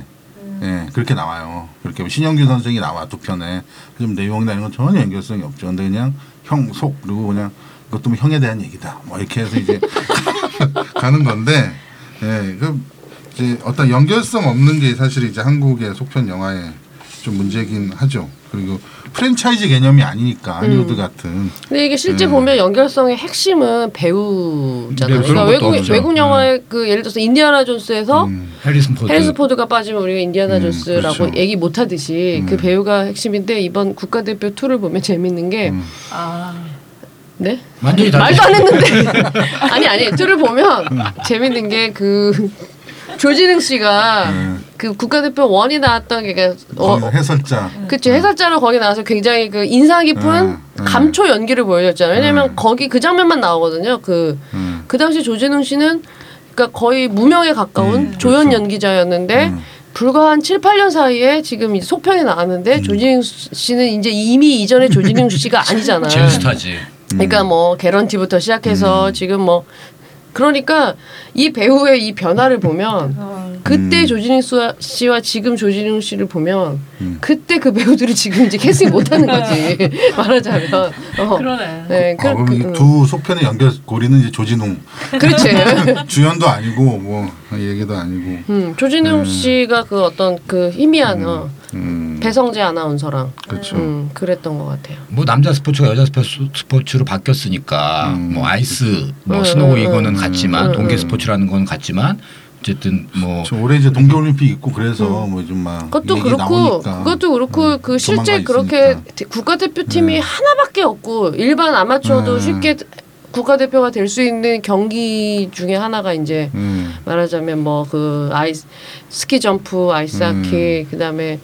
예, 그렇게 나와요. 그렇게 뭐 신영규 선생이 나와 두 편에 좀 내용이나 이런 건 전혀 연결성이 없죠. 근데 그냥 형 속 그리고 그냥 이것도 뭐 형에 대한 얘기다. 뭐 이렇게 해서 이제 가는 건데, 예, 그 이제 어떤 연결성 없는 게 사실 이제 한국의 속편 영화의 좀 문제긴 하죠. 그리고 프랜차이즈 개념이 아니니까 할리우드 음. 같은 근데 이게 실제 음. 보면 연결성의 핵심은 배우잖아요. 네, 그러니까 외국 없죠. 외국 영화의 그 예를 들어서 인디아나 존스에서 음, 해리슨 포드. 포드가 빠지면 우리가 인디아나 음, 존스라고 그렇죠. 얘기 못 하듯이 음. 그 배우가 핵심인데 이번 국가대표 2를 보면 재밌는 게 음. 아, 네? 완전히 다 말도 안 했는데 아니 아니 2를 보면 재밌는 게 그 조진웅 씨가 음. 그 국가대표 one이 나왔던 게 어, 거기 해설자 그치 해설자로 거기 나와서 굉장히 그 인상 깊은 음, 음. 감초 연기를 보여줬잖아요. 왜냐면 음. 거기 그 장면만 나오거든요. 그그 음, 당시 조진웅 씨는 그러니까 거의 무명에 가까운 음, 조연 그렇죠. 연기자였는데 음. 불과 한 7, 8년 사이에 지금 이제 속편이 나왔는데 조진웅 씨는 이제 이미 이전에 조진웅 씨가 아니잖아. 제일 스타지. 그러니까 뭐 개런티부터 시작해서 지금 뭐 그러니까 이 배우의 이 변화를 보면 어, 그때 음. 조진웅 씨와- 지금 조진웅 씨를 보면 음. 그때 그 배우들이 지금 이제 캐스팅 못하는 거지 말하자면 어. 그러네. 네, 아, 그, 그, 이두 속편의 연결고리는 이제 조진웅 그렇지. 주연도 아니고 뭐 얘기도 아니고 음, 조진웅 음. 씨가 그 어떤 그 희미한 어, 음, 배성재 아나운서랑 그렇죠. 음, 그랬던 것 같아요. 뭐 남자 스포츠가 여자 스포츠, 스포츠로 바뀌었으니까 음. 뭐 아이스 뭐 음, snow 음, 이거는 음. 같지만 음, 동계 음. 스포츠라는 건 같지만 어쨌든 뭐저 올해 이제 동계올림픽 있고 그래서 뭐좀 막 그것도 그렇고 나오니까. 그것도 그렇고 음, 그 실제 그렇게 국가대표팀이 음. 하나밖에 없고 일반 아마추어도 음. 쉽게 국가대표가 될 수 있는 경기 중에 하나가 이제 음, 말하자면 뭐 그 아이스 스키 점프, 아이스하키 음. 그다음에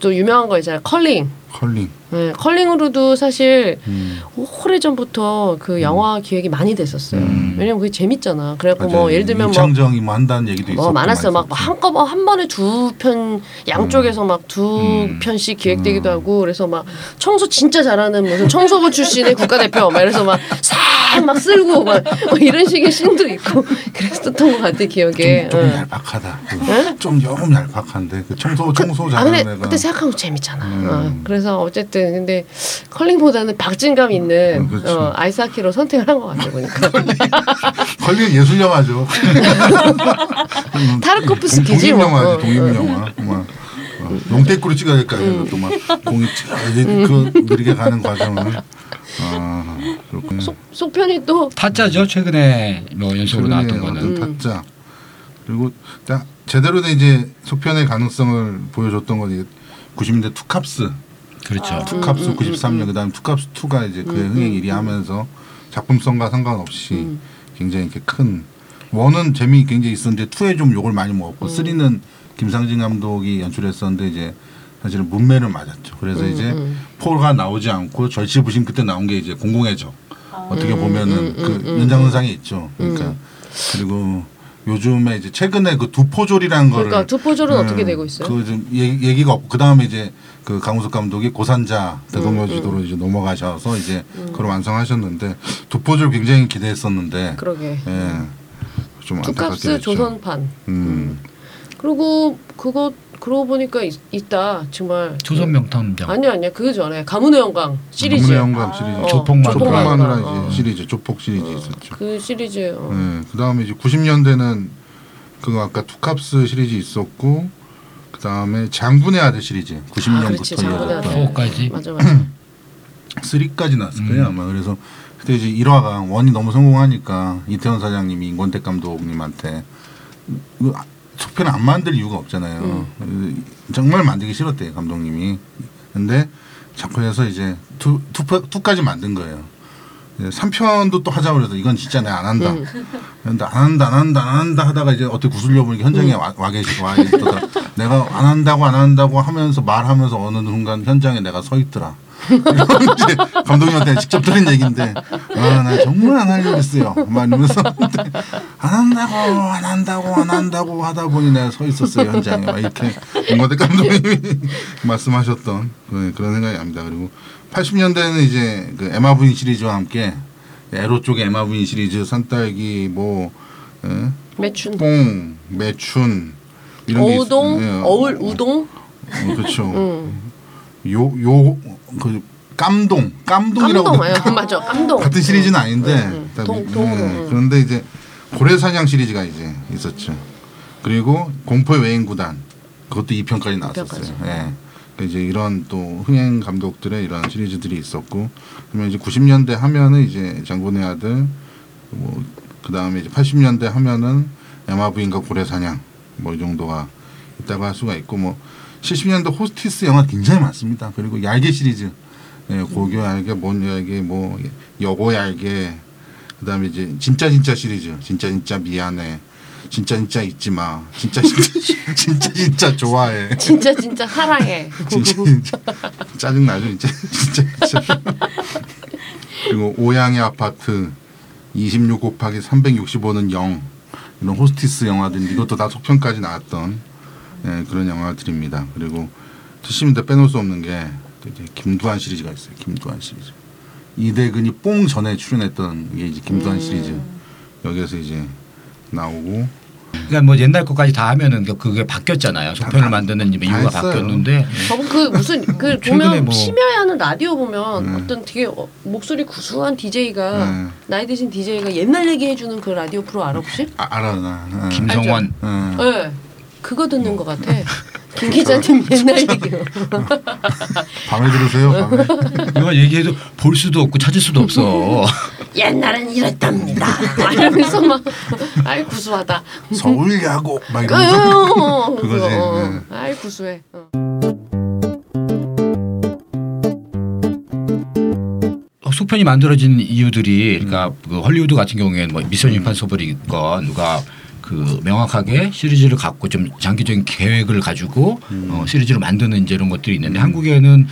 또 유명한 거 있잖아요. 컬링. 컬링. 네, 컬링으로도 사실 음. 오래 전부터 그 영화 기획이 많이 됐었어요. 음. 왜냐면 그게 재밌잖아. 그래갖고 맞아요. 뭐 예를 들면 뭐 임창정이 뭐 한다는 얘기도 있었고 어, 많았어요. 막. 한꺼번에 한 번에 두 편 양쪽에서 막두 음. 편씩 기획되기도 음. 하고 그래서 막 청소 진짜 잘하는 무슨 청소부 출신의 국가대표 막 이래서 막싹막 쓸고 막, 막 이런 식의 씬도 있고 그랬었던 것 같아 기억에. 좀, 좀 응. 얄팍하다. 그 응? 좀 조금 얄팍한데 그 청소 청소 아 잘하는 근데 애가 그때 생각하면 재밌잖아. 음. 어, 그래서 어쨌든 근데 컬링보다는 박진감 있는 어, 그렇죠. 어, 아이스하키로 선택을 한 것 같아 보니까. 컬링 예술 영화죠. 타르코프스키지 독립 뭐. 영화지 어, 독립 어. 영화. 막 어, 롱테이크로 찍어야 될거 아니에요. 또막 공이 그 느리게 가는 과정을. 아 그렇군요. 속 속편이 또 타짜죠 최근에 뭐 연속으로 나왔던 거는 어떤 타짜 그리고 딱 제대로 된 이제 속편의 가능성을 보여줬던 건 이제 90년대 투캅스 그렇죠. 음, 투캅스 93년 그다음 투캅스 2가 이제 그의 흥행 1위 하면서 작품성과 상관없이 음. 굉장히 이렇게 큰 원은 재미 굉장히 있었는데 2에 좀 욕을 많이 음. 먹었고 3는 김상진 감독이 연출했었는데 이제 사실은 문매를 맞았죠. 그래서 음, 이제 음. 4가 나오지 않고 절치부심 그때 나온 게 이제 공공의 적 어떻게 보면은 음, 그 음, 음, 연장선상에 있죠. 그러니까 음. 그리고 요즘에 이제 최근에 그 두포졸이라는 거를 그러니까 두포졸은 음, 어떻게 되고 있어요? 그좀 얘기 가 없고 그 다음에 이제 그 강우석 감독이 고산자 음, 대동여지도로 이제 넘어가셔서 이제 그걸 완성하셨는데 두포졸 굉장히 기대했었는데 그러게. 예. 좀 안타깝게 투캅스. 조선판. 음. 그리고 그거 그러고 보니까 있, 다 정말 조선 명탐정. 아니야 아니야 그 전에 가문의 영광 시리즈 가문의 영광 시리즈. 어, 조폭 마누라. 어. 이제 시리즈 조폭 시리즈 있었죠. 그 시리즈 어. 네, 그 다음에 이제 90년대는 그거 아까 투캅스 시리즈 있었고 그 다음에 장군의 아들 시리즈 아, 그렇지, 90년부터 장군의 이어졌던 아들. 그거까지. 맞아 맞아 3까지 나왔을 거예요 음. 아마 그래서 그때 이제 1화가 one이 너무 성공하니까 이태원 사장님이 임권택 감독님한테 이거 속편 안 만들 이유가 없잖아요. 정말 만들기 싫었대요 감독님이. 근데 자꾸 해서 이제 two, two, two까지 만든 거예요 3편도 또 하자고 그래서 이건 진짜 내가 안 한다. 음. 근데 안 한다 안 한다 안 한다 하다가 이제 어떻게 구슬려 보니까 현장에 와, 와 계시고 와 계시더라 내가 안 한다고 안 한다고 하면서 말하면서 어느 순간 현장에 내가 서 있더라. 감독님한테 직접 들은 얘기인데 아 나 정말 안 하려고 했어요. 막 이러면서 안 한다고 안 한다고 안 한다고 하다 보니 내가 서 있었어요 현장에. 막 이렇게 임관대 감독님이 말씀하셨던 그- 그런 생각이 납니다. 그리고 80년대는 이제 그 에마 부인 시리즈와 함께 에로 쪽의 에마 부인 시리즈 산딸기 뭐 예? 매춘 뽕 매춘 이런 게 어우동 있- 예, 어울 우동 어, 그렇죠 응. 요요그 깜동 깜동이라고 깜동. 아요 맞아 깜동 같은 시리즈는 아닌데 응, 응. 다 동- 미- 동으로, 예, 응. 그런데 이제 고래사냥 시리즈가 이제 있었죠. 그리고 공포의 외인 구단 그것도 2편까지 나왔었어요. 편까지. 예. 그 이제 이런 또 흥행 감독들의 이런 시리즈들이 있었고 그러면 이제 90년대 하면은 이제 장군의 아들 뭐 그다음에 이제 80년대 하면은 야마 부인과 고래 사냥 뭐 이 정도가 있다고 할 수가 있고 뭐 70년대 호스티스 영화 굉장히 많습니다. 그리고 얄개 시리즈 예, 고교 얄개, 뭔 얄개, 뭐 여고 얄개, 그다음에 이제 진짜 진짜 시리즈, 진짜 진짜 미안해, 진짜 진짜 잊지 마, 진짜 진짜 진짜 진짜 좋아해, 진짜 진짜 사랑해 진짜 진짜 짜증 나죠, 진짜 진짜 진짜. 그리고 오양의 아파트, 26 곱하기 365는 0 이런 호스티스 영화들 이것도 다 속편까지 나왔던 예, 그런 영화들입니다. 그리고 70년대 빼놓을 수 없는 게또 이제 김두한 시리즈가 있어요. 김두한 시리즈. 이대근이 뽕 전에 출연했던 게 이제 김두한 시리즈. 여기에서 이제 나오고 그러니까 뭐 옛날 것까지 다 하면은 그- 그게 바뀌었잖아요. 속편을 만드는 다 이유가 했어요. 바뀌었는데 저분 그 무슨 그 최근에 보면 뭐- 심야에 하는 라디오 보면 음. 어떤 되게 어, 목소리 구수한 DJ가 음. 나이 드신 DJ가 옛날 얘기 해 주는 그 라디오 프로 알아 혹시? 아, 알아 나. 응. 김성원 응. 네. 그거 듣는 것 같아. 김 기자님 옛날 얘기로. 밤에 들으세요. 밤에. 이거 얘기해도 볼 수도 없고 찾을 수도 없어. 옛날엔 이랬답니다. 이러면서 막 아이 구수하다. 서울 야구 막 이러면서 어, 그거지, 어, 네. 아이 구수해. 어. 속편이 만들어진 이유들이 그러니까 그 헐리우드 같은 경우에는 뭐 미션 임파서블이건 누가 그 명확하게 시리즈를 갖고 좀 장기적인 계획을 가지고 어, 시리즈를 만드는 이제 이런 것들이 있는데 한국에는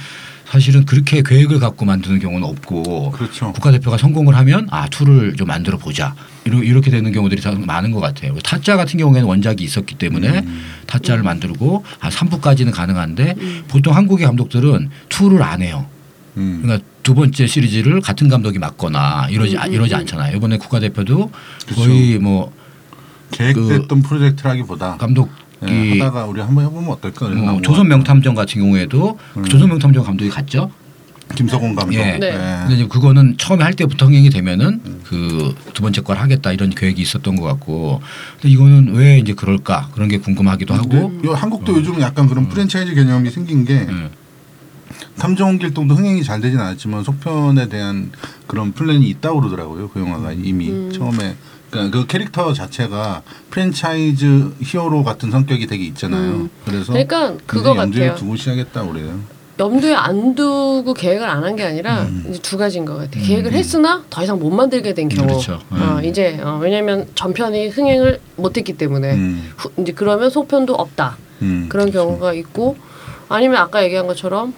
사실은 그렇게 계획을 갖고 만드는 경우는 없고 그렇죠. 국가대표가 성공을 하면 아 two를 좀 만들어 보자 이러- 이렇게 되는 경우들이 더 많은 것 같아요. 타짜 같은 경우에는 원작이 있었기 때문에 음. 타짜를 만들고 한 3부까지는 가능한데 보통 한국의 감독들은 two를 안 해요. 음. 그러니까 두 번째 시리즈를 같은 감독이 맡거나 이러지 아- 이러지 않잖아요. 이번에 국가대표도 거의 뭐 계획됐던 프로젝트라기보다 감독이 예, 하다가 우리 한번 해보면 어떨까? 뭐뭐 조선 명탐정 같은 경우에도 그 음. 조선 명탐정 감독이 갔죠. 김석윤 감독. 예. 네. 근데 이제 그거는 처음에 할 때부터 흥행이 되면은 그 두 번째 걸 하겠다 이런 계획이 있었던 것 같고 근데 이거는 왜 이제 그럴까 그런 게 궁금하기도 하고 요 한국도 요즘 약간 그런 프랜차이즈 개념이 생긴 게 음. 탐정길동도 흥행이 잘 되진 않았지만 속편에 대한 그런 플랜이 있다고 그러더라고요. 그 영화가 이미 처음에 그러니까 그 캐릭터 자체가 프랜차이즈 히어로 같은 성격이 되게 있잖아요. 그래서 그러니까 그거 염두에 같아요. 두고 시작했다 그래요. 염두에 안 두고 계획을 안 한 게 아니라 음. 이제 두 가지인 것 같아요. 계획을 했으나 더 이상 못 만들게 된 경우. 그렇죠. 어, 이제 어, 왜냐하면 전편이 흥행을 못했기 때문에 음. 후, 이제 그러면 속편도 없다. 음, 그런 그렇죠. 경우가 있고 아니면 아까 얘기한 것처럼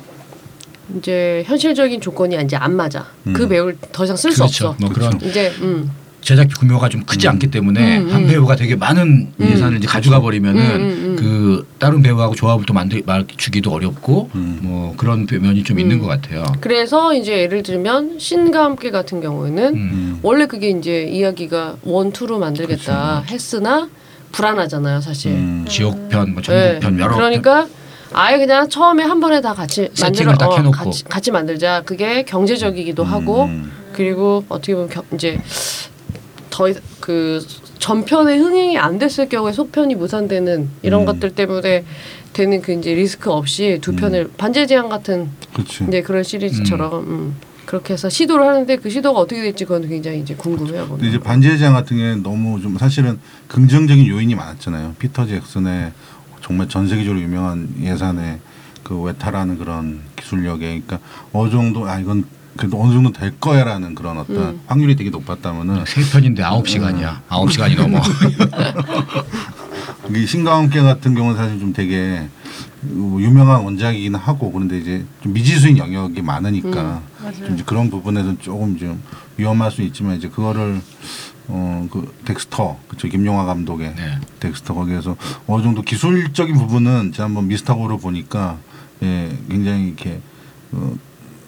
이제 현실적인 조건이 이제 안 맞아. 그 음. 배우를 더 이상 쓸수 그렇죠. 없어. 뭐 그런 이제 음. 제작비 규모가 좀 크지 않기 때문에 음, 음. 한 배우가 되게 많은 예산을 이제 가져가 버리면은 음, 음, 음. 그 다른 배우하고 조합을 또 만들 맞추기도 어렵고 음. 뭐 그런 면이 좀 있는 것 같아요. 그래서 이제 예를 들면 신과 함께 같은 경우에는 음. 음. 원래 그게 이제 이야기가 원 투로 만들겠다 했으나 불안하잖아요, 사실. 음. 지옥편, 뭐 네. 전국편 여러 그러니까 아예 그냥 처음에 한 번에 다 같이 만들어 어, 해놓고. 같이, 같이 만들자. 그게 경제적이기도 하고 음. 그리고 어떻게 보면 겨, 이제 더그 전편의 흥행이 안 됐을 경우에 속편이 무산되는 이런 음. 것들 때문에 되는 그 이제 리스크 없이 두 편을 반지의 제왕 같은 그렇지. 이제 그런 시리즈처럼 음, 그렇게 해서 시도를 하는데 그 시도가 어떻게 될지 그건 굉장히 이제 궁금해요. 근데 이제 반지의 제왕 같은 경우에 너무 좀 사실은 긍정적인 요인이 많았잖아요. 피터 잭슨의 정말 전 세계적으로 유명한 예산의 그 외타라는 그런 기술력에 그러니까 어느 정도 아 이건 그래도 어느 정도 될 거야라는 그런 어떤 음. 확률이 되게 높았다면은 세 편인데 아홉 시간이야. 아홉 시간이 넘어. 이 신과 함께 같은 경우는 사실 좀 되게 유명한 원작이긴 하고 그런데 이제 좀 미지수인 영역이 많으니까 좀 이제 그런 부분에서 조금 좀 위험할 수 있지만 이제 그거를 어그 덱스터 그쵸 김용화 감독의 네. 덱스터 거기에서 어느 정도 기술적인 부분은 제가 한번 미스터고를 보니까 예 굉장히 이렇게 어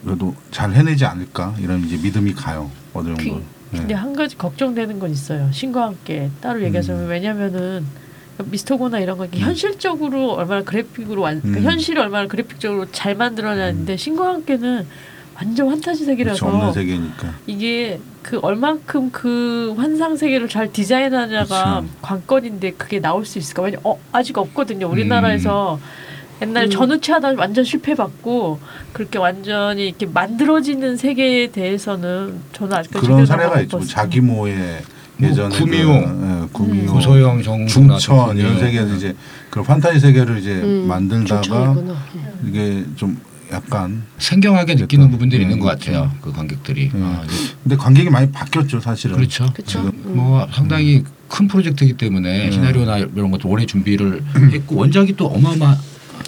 그래도 잘 해내지 않을까 이런 이제 믿음이 가요 어느 정도. 예. 근데 한 가지 걱정되는 건 있어요. 신과 함께 따로 얘기하자면 음. 왜냐면은 미스터고나 이런 거 이렇게 현실적으로 얼마나 그래픽으로 완, 그러니까 음. 현실을 얼마나 그래픽적으로 잘 만들어내는데 신과 함께는 완전 환타지 세계라서 그렇죠 없는 세계니까. 이게 그 얼만큼 그 환상 세계를 잘 디자인하냐가 그쵸. 관건인데 그게 나올 수 있을까? 왜냐 어 아직 없거든요. 우리나라에서 옛날에 음. 전우체하다 완전 실패받고 그렇게 완전히 이렇게 만들어지는 세계에 대해서는 저는 아직까지 그런 사례가 못 있죠. 봤어요. 자기모의 뭐 예전에 구미호. 그, 예, 구미호, 고소영 정부 중천 이런 세계에서 이제 그런 판타지 세계를 이제 음, 만들다가 중천이구나. 이게 좀 약간 생경하게 느끼는 부분들이 네, 있는 것 그렇죠. 같아요. 그 관객들이. 음. 아, 근데 관객이 많이 바뀌었죠 사실은. 그렇죠. 지금 음. 뭐 상당히 큰 프로젝트이기 때문에 음. 시나리오나 이런 것도 오래 준비를 했고 원작이 또 어마어마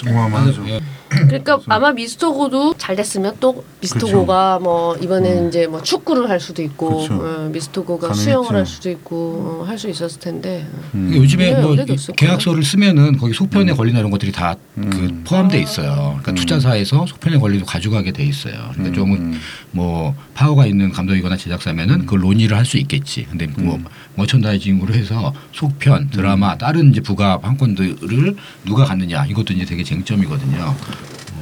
어마어마하죠. 예. 그러니까 아마 미스터고도 잘 됐으면 또 미스터고가 뭐 이번에는 음. 이제 뭐 축구를 할 수도 있고. 어, 미스터고가 가능했죠. 수영을 할 수도 있고 어, 할수 있었을 텐데 음. 요즘에 네, 뭐. 계약서를 쓰면은 거기 속편에 걸리나 이런 것들이 다그 음. 포함돼 있어요. 그러니까 음. 투자사에서 속편에 걸리도 가져가게 돼 있어요. 그러니까 음. 조금 뭐 파워가 있는 감독이거나 제작사면은 그걸 논의를 할 수 있겠지. 근데 뭐 음. 머천다이징으로 해서 속편, 드라마, 다른 이제 부가 판권들을 누가 갖느냐 이것도 이제 되게 쟁점이거든요.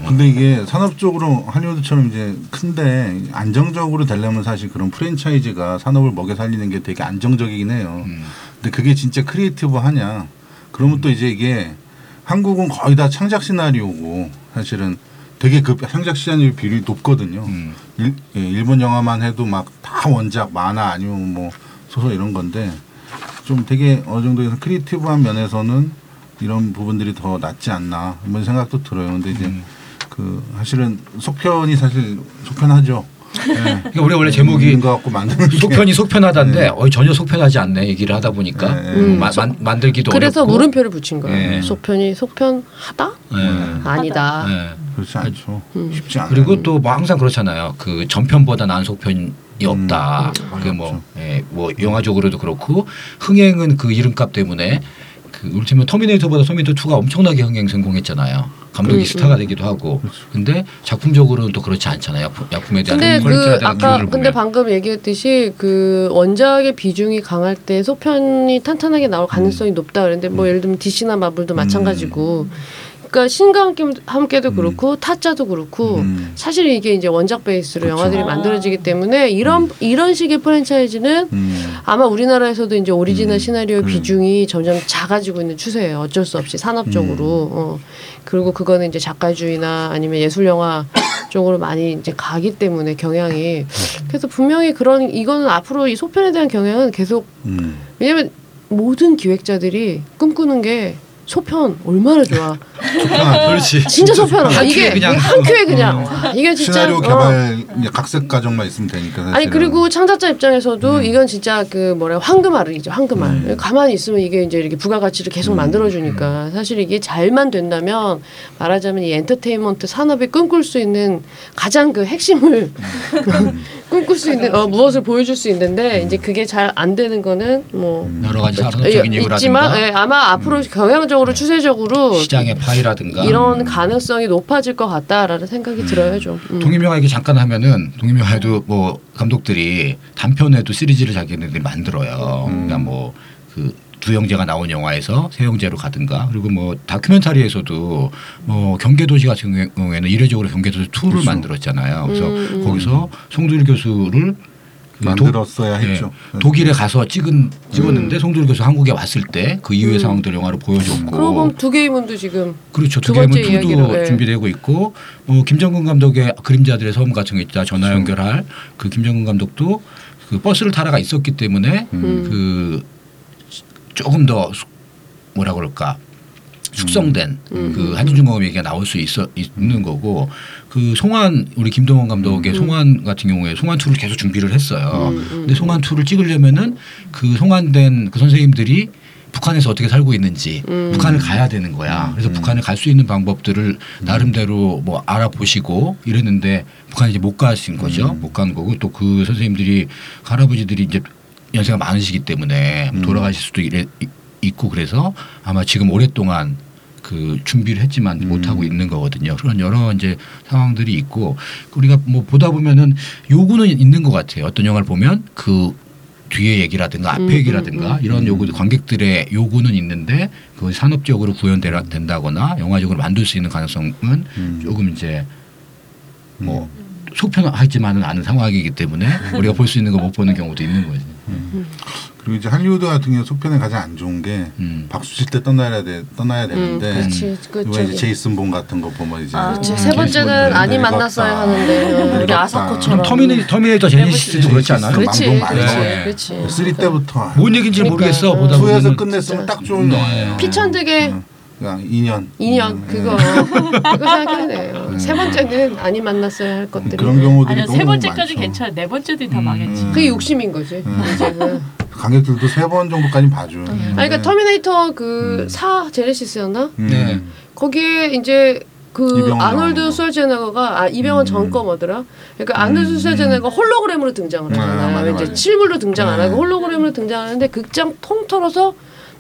근데 이게 산업적으로 할리우드처럼 이제 큰데 안정적으로 되려면 사실 그런 프랜차이즈가 산업을 먹여 살리는 게 되게 안정적이긴 해요. 음. 근데 그게 진짜 creative 하냐? 그러면 또 이제 이게 한국은 거의 다 창작 시나리오고 사실은 되게 그 창작 시나리오 비율이 높거든요. 음. 일, 예, 일본 영화만 해도 막 다 원작 만화 아니면 뭐 소설 이런 건데 좀 되게 어느 정도에서 creative한 면에서는 이런 부분들이 더 낫지 않나 이런 생각도 들어요. 근데 이제 음. 그 사실은 속편이 사실 속편하죠. 예. 그러니까 우리가 원래 제목이 것 같고 만드는 게. 속편이 속편하다인데 네. 어, 전혀 속편하지 않네 얘기를 하다 보니까 네. 음. 마- 만, 만들기도 그래서 어렵고 물음표를 붙인 거예요. 네. 속편이 속편하다? 네. 아니다. 네. 그렇지 않죠. 음. 쉽지 않아요. 그리고 또 뭐 항상 그렇잖아요. 그 전편보다 나은 속편이 없다. 음, 그 뭐, 그렇죠. 예, 뭐 영화적으로도 그렇고 흥행은 그 이름값 때문에 그 이를테면 터미네이터보다 터미네이터 2가 엄청나게 흥행 성공했잖아요. 감독이 음, 스타가 되기도 하고. 근데 작품적으로는 또 그렇지 않잖아요. 약품, 약품에 대한 근데 그 아까 근데. 방금 얘기했듯이 그 원작의 비중이 강할 때 속편이 탄탄하게 나올 가능성이 높다 그랬는데 뭐 예를 들면 DC나 마블도 마찬가지고 그러니까 신과 함께, 함께도 그렇고 타짜도 그렇고 음. 사실 이게 이제 원작 베이스로 그렇죠. 영화들이 만들어지기 때문에 이런 이런 식의 프랜차이즈는 음. 아마 우리나라에서도 이제 오리지널 음. 시나리오의 음. 비중이 점점 작아지고 있는 추세예요. 어쩔 수 없이 산업적으로. 음. 어. 그리고 그거는 이제 작가주의나 아니면 예술 영화 쪽으로 많이 이제 가기 때문에 경향이 그래서 분명히 그런 이거는 앞으로 이 속편에 대한 경향은 계속 음. 왜냐면 모든 기획자들이 꿈꾸는 게 소편 얼마나 좋아. 그렇지. 진짜 소편 한 이게 그냥 한 큐에 그냥. 와, 이게 진짜 시나리오 어. 개발 이제 각색 과정만 있으면 되니까 사실은. 아니 그리고 창작자 입장에서도 이건 진짜 그 뭐라 황금알이죠 황금알. 음. 가만히 있으면 이게 이제 이렇게 부가가치를 계속 만들어주니까. 사실 이게 잘만 된다면 말하자면 이 엔터테인먼트 산업이 꿈꿀 수 있는 가장 그 핵심을 꿈꿀 수 있는 어, 무엇을 보여줄 수 있는데 이제 그게 잘 안 되는 거는 뭐 여러 가지 산업적인 예, 이유라든가 있지만 예, 아마 앞으로 경향적으로 추세적으로 시장의 파이라든가. 이런 가능성이 높아질 것 같다라는 생각이 들어요 좀. 음. 동임영화 얘기 잠깐 하면은 동임영화에도 뭐 감독들이 단편에도 시리즈를 자기네들이 만들어요. 그러니까 뭐 그 두 형제가 나온 영화에서 세 형제로 가든가 그리고 뭐 다큐멘터리에서도 뭐 경계도시 같은 경우에는 이례적으로 경계도시 2를 그렇죠. 만들었잖아요. 그래서 음, 음. 거기서 송두일 교수를 그 만들었어야 예, 했죠. 독일에 가서 찍은 찍었는데 송두일 교수 한국에 왔을 때 그 이후의 음. 상황들 영화로 보여줬고 보면 두 개의 문도 지금 그렇죠. 두 투도 이야기로, 예. 준비되고 있고 어, 김정근 감독의 그림자들의 섬 같은 거 있다 전화 연결할 그 김정근 감독도 그 버스를 타러가 있었기 때문에 음. 그 조금 더 수- 뭐라 그럴까 숙성된 음. 그 한진중공업 얘기가 나올 수 있어 있는 거고 그 송환 우리 김동원 감독의 송환 같은 경우에 송환 2를 계속 준비를 했어요. 음, 음, 근데 송환 2를 찍으려면은 그 송환된 그 선생님들이 북한에서 어떻게 살고 있는지 음. 북한을 가야 되는 거야. 그래서 북한을 갈 수 있는 방법들을 나름대로 뭐 알아보시고 이랬는데 북한 이제 못 가신 거죠. 못간 거고 또 그 선생님들이 그 할아버지들이 이제 연세가 많으시기 때문에 음. 돌아가실 수도 이래, 이- 있고 그래서 아마 지금 오랫동안 그 준비를 했지만 음. 못 하고 있는 거거든요. 그런 여러 이제 상황들이 있고 우리가 뭐 보다 보면은 요구는 있는 것 같아요. 어떤 영화를 보면 그 뒤에 얘기라든가 앞에 음, 얘기라든가 음, 이런 요구 관객들의 요구는 있는데 그 산업적으로 구현된다거나 영화적으로 만들 수 있는 가능성은 음. 조금 이제 뭐 속편하지만은 않은 상황이기 때문에 우리가 볼 수 있는 거 못 보는 경우도 있는 거 지. 그리고 이제 할리우드 같은 경우 소편에 가장 안 좋은 게 음. 박수 칠 때 떠나야 돼 떠나야 음, 되는데 그렇지 그 이제 제이슨 본 같은 거 보면 이제 아, 그렇지. 음. 세 번째는 아니 만났어야. 하는데 어, 우리. 아사코처럼 터미네 터미네이터 제네시스도 그렇지 않아요? 그렇지 그렇지. 그렇지 3 때부터 뭔 얘기인지 그러니까. 모르겠어 보다 보면 끝냈으면 딱 좋은 네. 영화예요. 피천득의 음. 그냥 인연. 인연 음, 그거 그거 생각해야 돼요 세 번째는 아니 만났어야 할 음, 것들이 그런 경우들이 아니야 너무 세 번째까지 많죠. 괜찮아 네 번째들이 다 음, 망했지. 음. 그게 욕심인 거지 이제 그. 관객들도 세 번 정도까지 봐줘요. 아니 그러니까 터미네이터 그 음. 사 제네시스였나 음. 네. 거기에 이제 그 아놀드. 스왈제네거가 아 이병헌 음. 전거 뭐더라? 그러니까 아놀드 스왈제네거 홀로그램으로 등장을 아, 하잖아요. 맞아, 이제. 실물로 등장 안 네. 하고 홀로그램으로 등장하는데 극장 통틀어서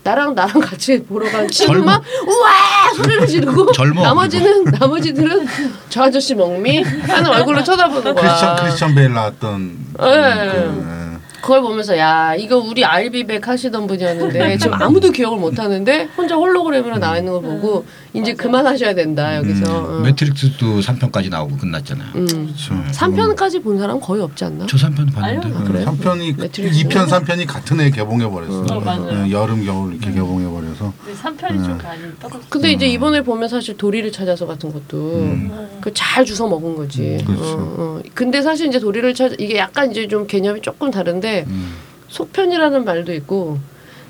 나랑 나랑 같이 보러 간 친구만 우와 소리를 지르고 젊어. 나머지는 나머지들은 저 아저씨 먹미 하는 얼굴로 쳐다보는 거야. 크리스천 크리스천 베일 나왔던 네. 그, 그걸 보면서 야 이거 우리 알비백 하시던 분이었는데 지금 아무도 기억을 못 하는데 혼자 홀로그램으로 나와 있는 걸 보고 이제 그만하셔야 된다 여기서. 어. 매트릭스도 3편까지 나오고 끝났잖아요. 음. 그렇죠. 3편까지 본 사람 거의 없지 않나? 저 3편 봤는데. 아유, 그래요? 3편이 매트릭스. 2편 3편이 같은 해 개봉해 버렸어. 어, 맞아요. 여름 겨울 이렇게 개봉해 버려서 3편이 좀 많이 떨어졌어. 근데 이제 이번에 보면 사실 도리를 찾아서 같은 것도 음. 그 잘 주워 먹은 거지. 음, 그렇죠. 어, 어. 근데 사실 이제 도리를 찾아 이게 약간 이제 좀 개념이 조금 다른데 음. 속편이라는 말도 있고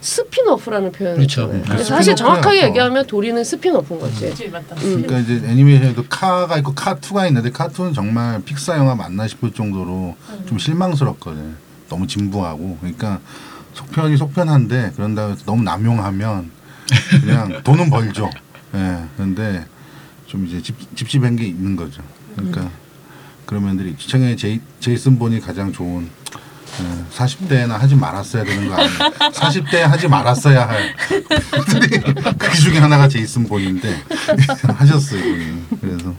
spin-off라는 표현이 그렇죠. 음. spin-off야, 사실 정확하게 또. 얘기하면 도리는 spin-off인 거지. 맞다. 음. 그러니까 이제 애니메이션에도 카가 있고 카 2가 있는데 카 2는 정말 픽사 영화 맞나 싶을 정도로 좀 실망스럽거든. 너무 진부하고 그러니까 속편이 속편한데 그런다고 해서 너무 남용하면 그냥 돈은 벌죠. 예. 그런데 좀 이제 찝, 찝찝한 게 있는 거죠. 그러니까 그런 면들이 시청의 제이, 제이슨 본이 가장 좋은 40대나 하지 말았어야 되는 거 아니에요? 40대 하지 말았어야 할 그 중에 하나가 제이슨 본인데 하셨어요. 이분이. 그래서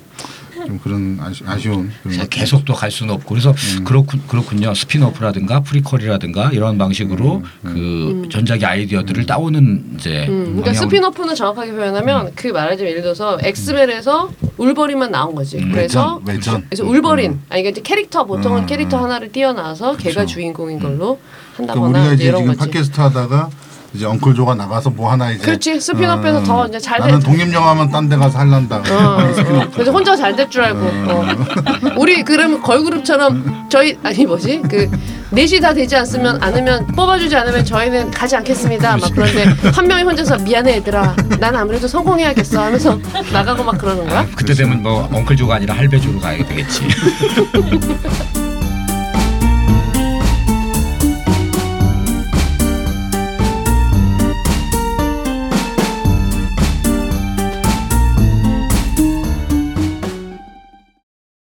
좀 그런 아쉬, 아쉬운 그런 것도 계속 또 갈 수는 없고 그래서 음. 그렇군 그렇군요 spin-off라든가 prequel이라든가 이런 방식으로 음, 그 전작의 아이디어들을 따오는 이제 음, 그러니까 spin-off는 정확하게 표현하면 그 말하자면 예를 들어서 엑스맨에서 울버린만 나온 거지. 음. 그래서 외전, 외전. 그래서 울버린 아니 이게 이제 캐릭터 보통은 음, 캐릭터 음. 하나를 띄어놔서 걔가 그쵸. 주인공인 걸로 그러니까 한다거나 우리가 이제 이제 이런 지금 거지. 팟캐스트 하다가 이제 엉클조가 나가서 뭐 하나 이제 그렇지 스피노프에서 더 이제 잘 나는 돼. 독립 영화만 딴 데 가서 할란다. 어, 어. 그래서 혼자 잘 될 줄 알고 어. 우리 그러면 걸그룹처럼 저희 아니 뭐지 그 넷이 다 되지 않으면 않으면 뽑아주지 않으면 저희는 가지 않겠습니다 막 그런데 한 명이 혼자서 미안해 얘들아 난 아무래도 성공해야겠어 하면서 나가고 막 그러는 거야 그때 되면 뭐 엉클조가 아니라 할배조로 가야 되겠지.